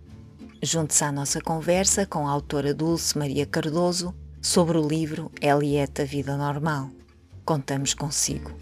Junte-se à nossa conversa com a autora Dulce Maria Cardoso sobre o livro Eliette A Vida Normal. Contamos consigo.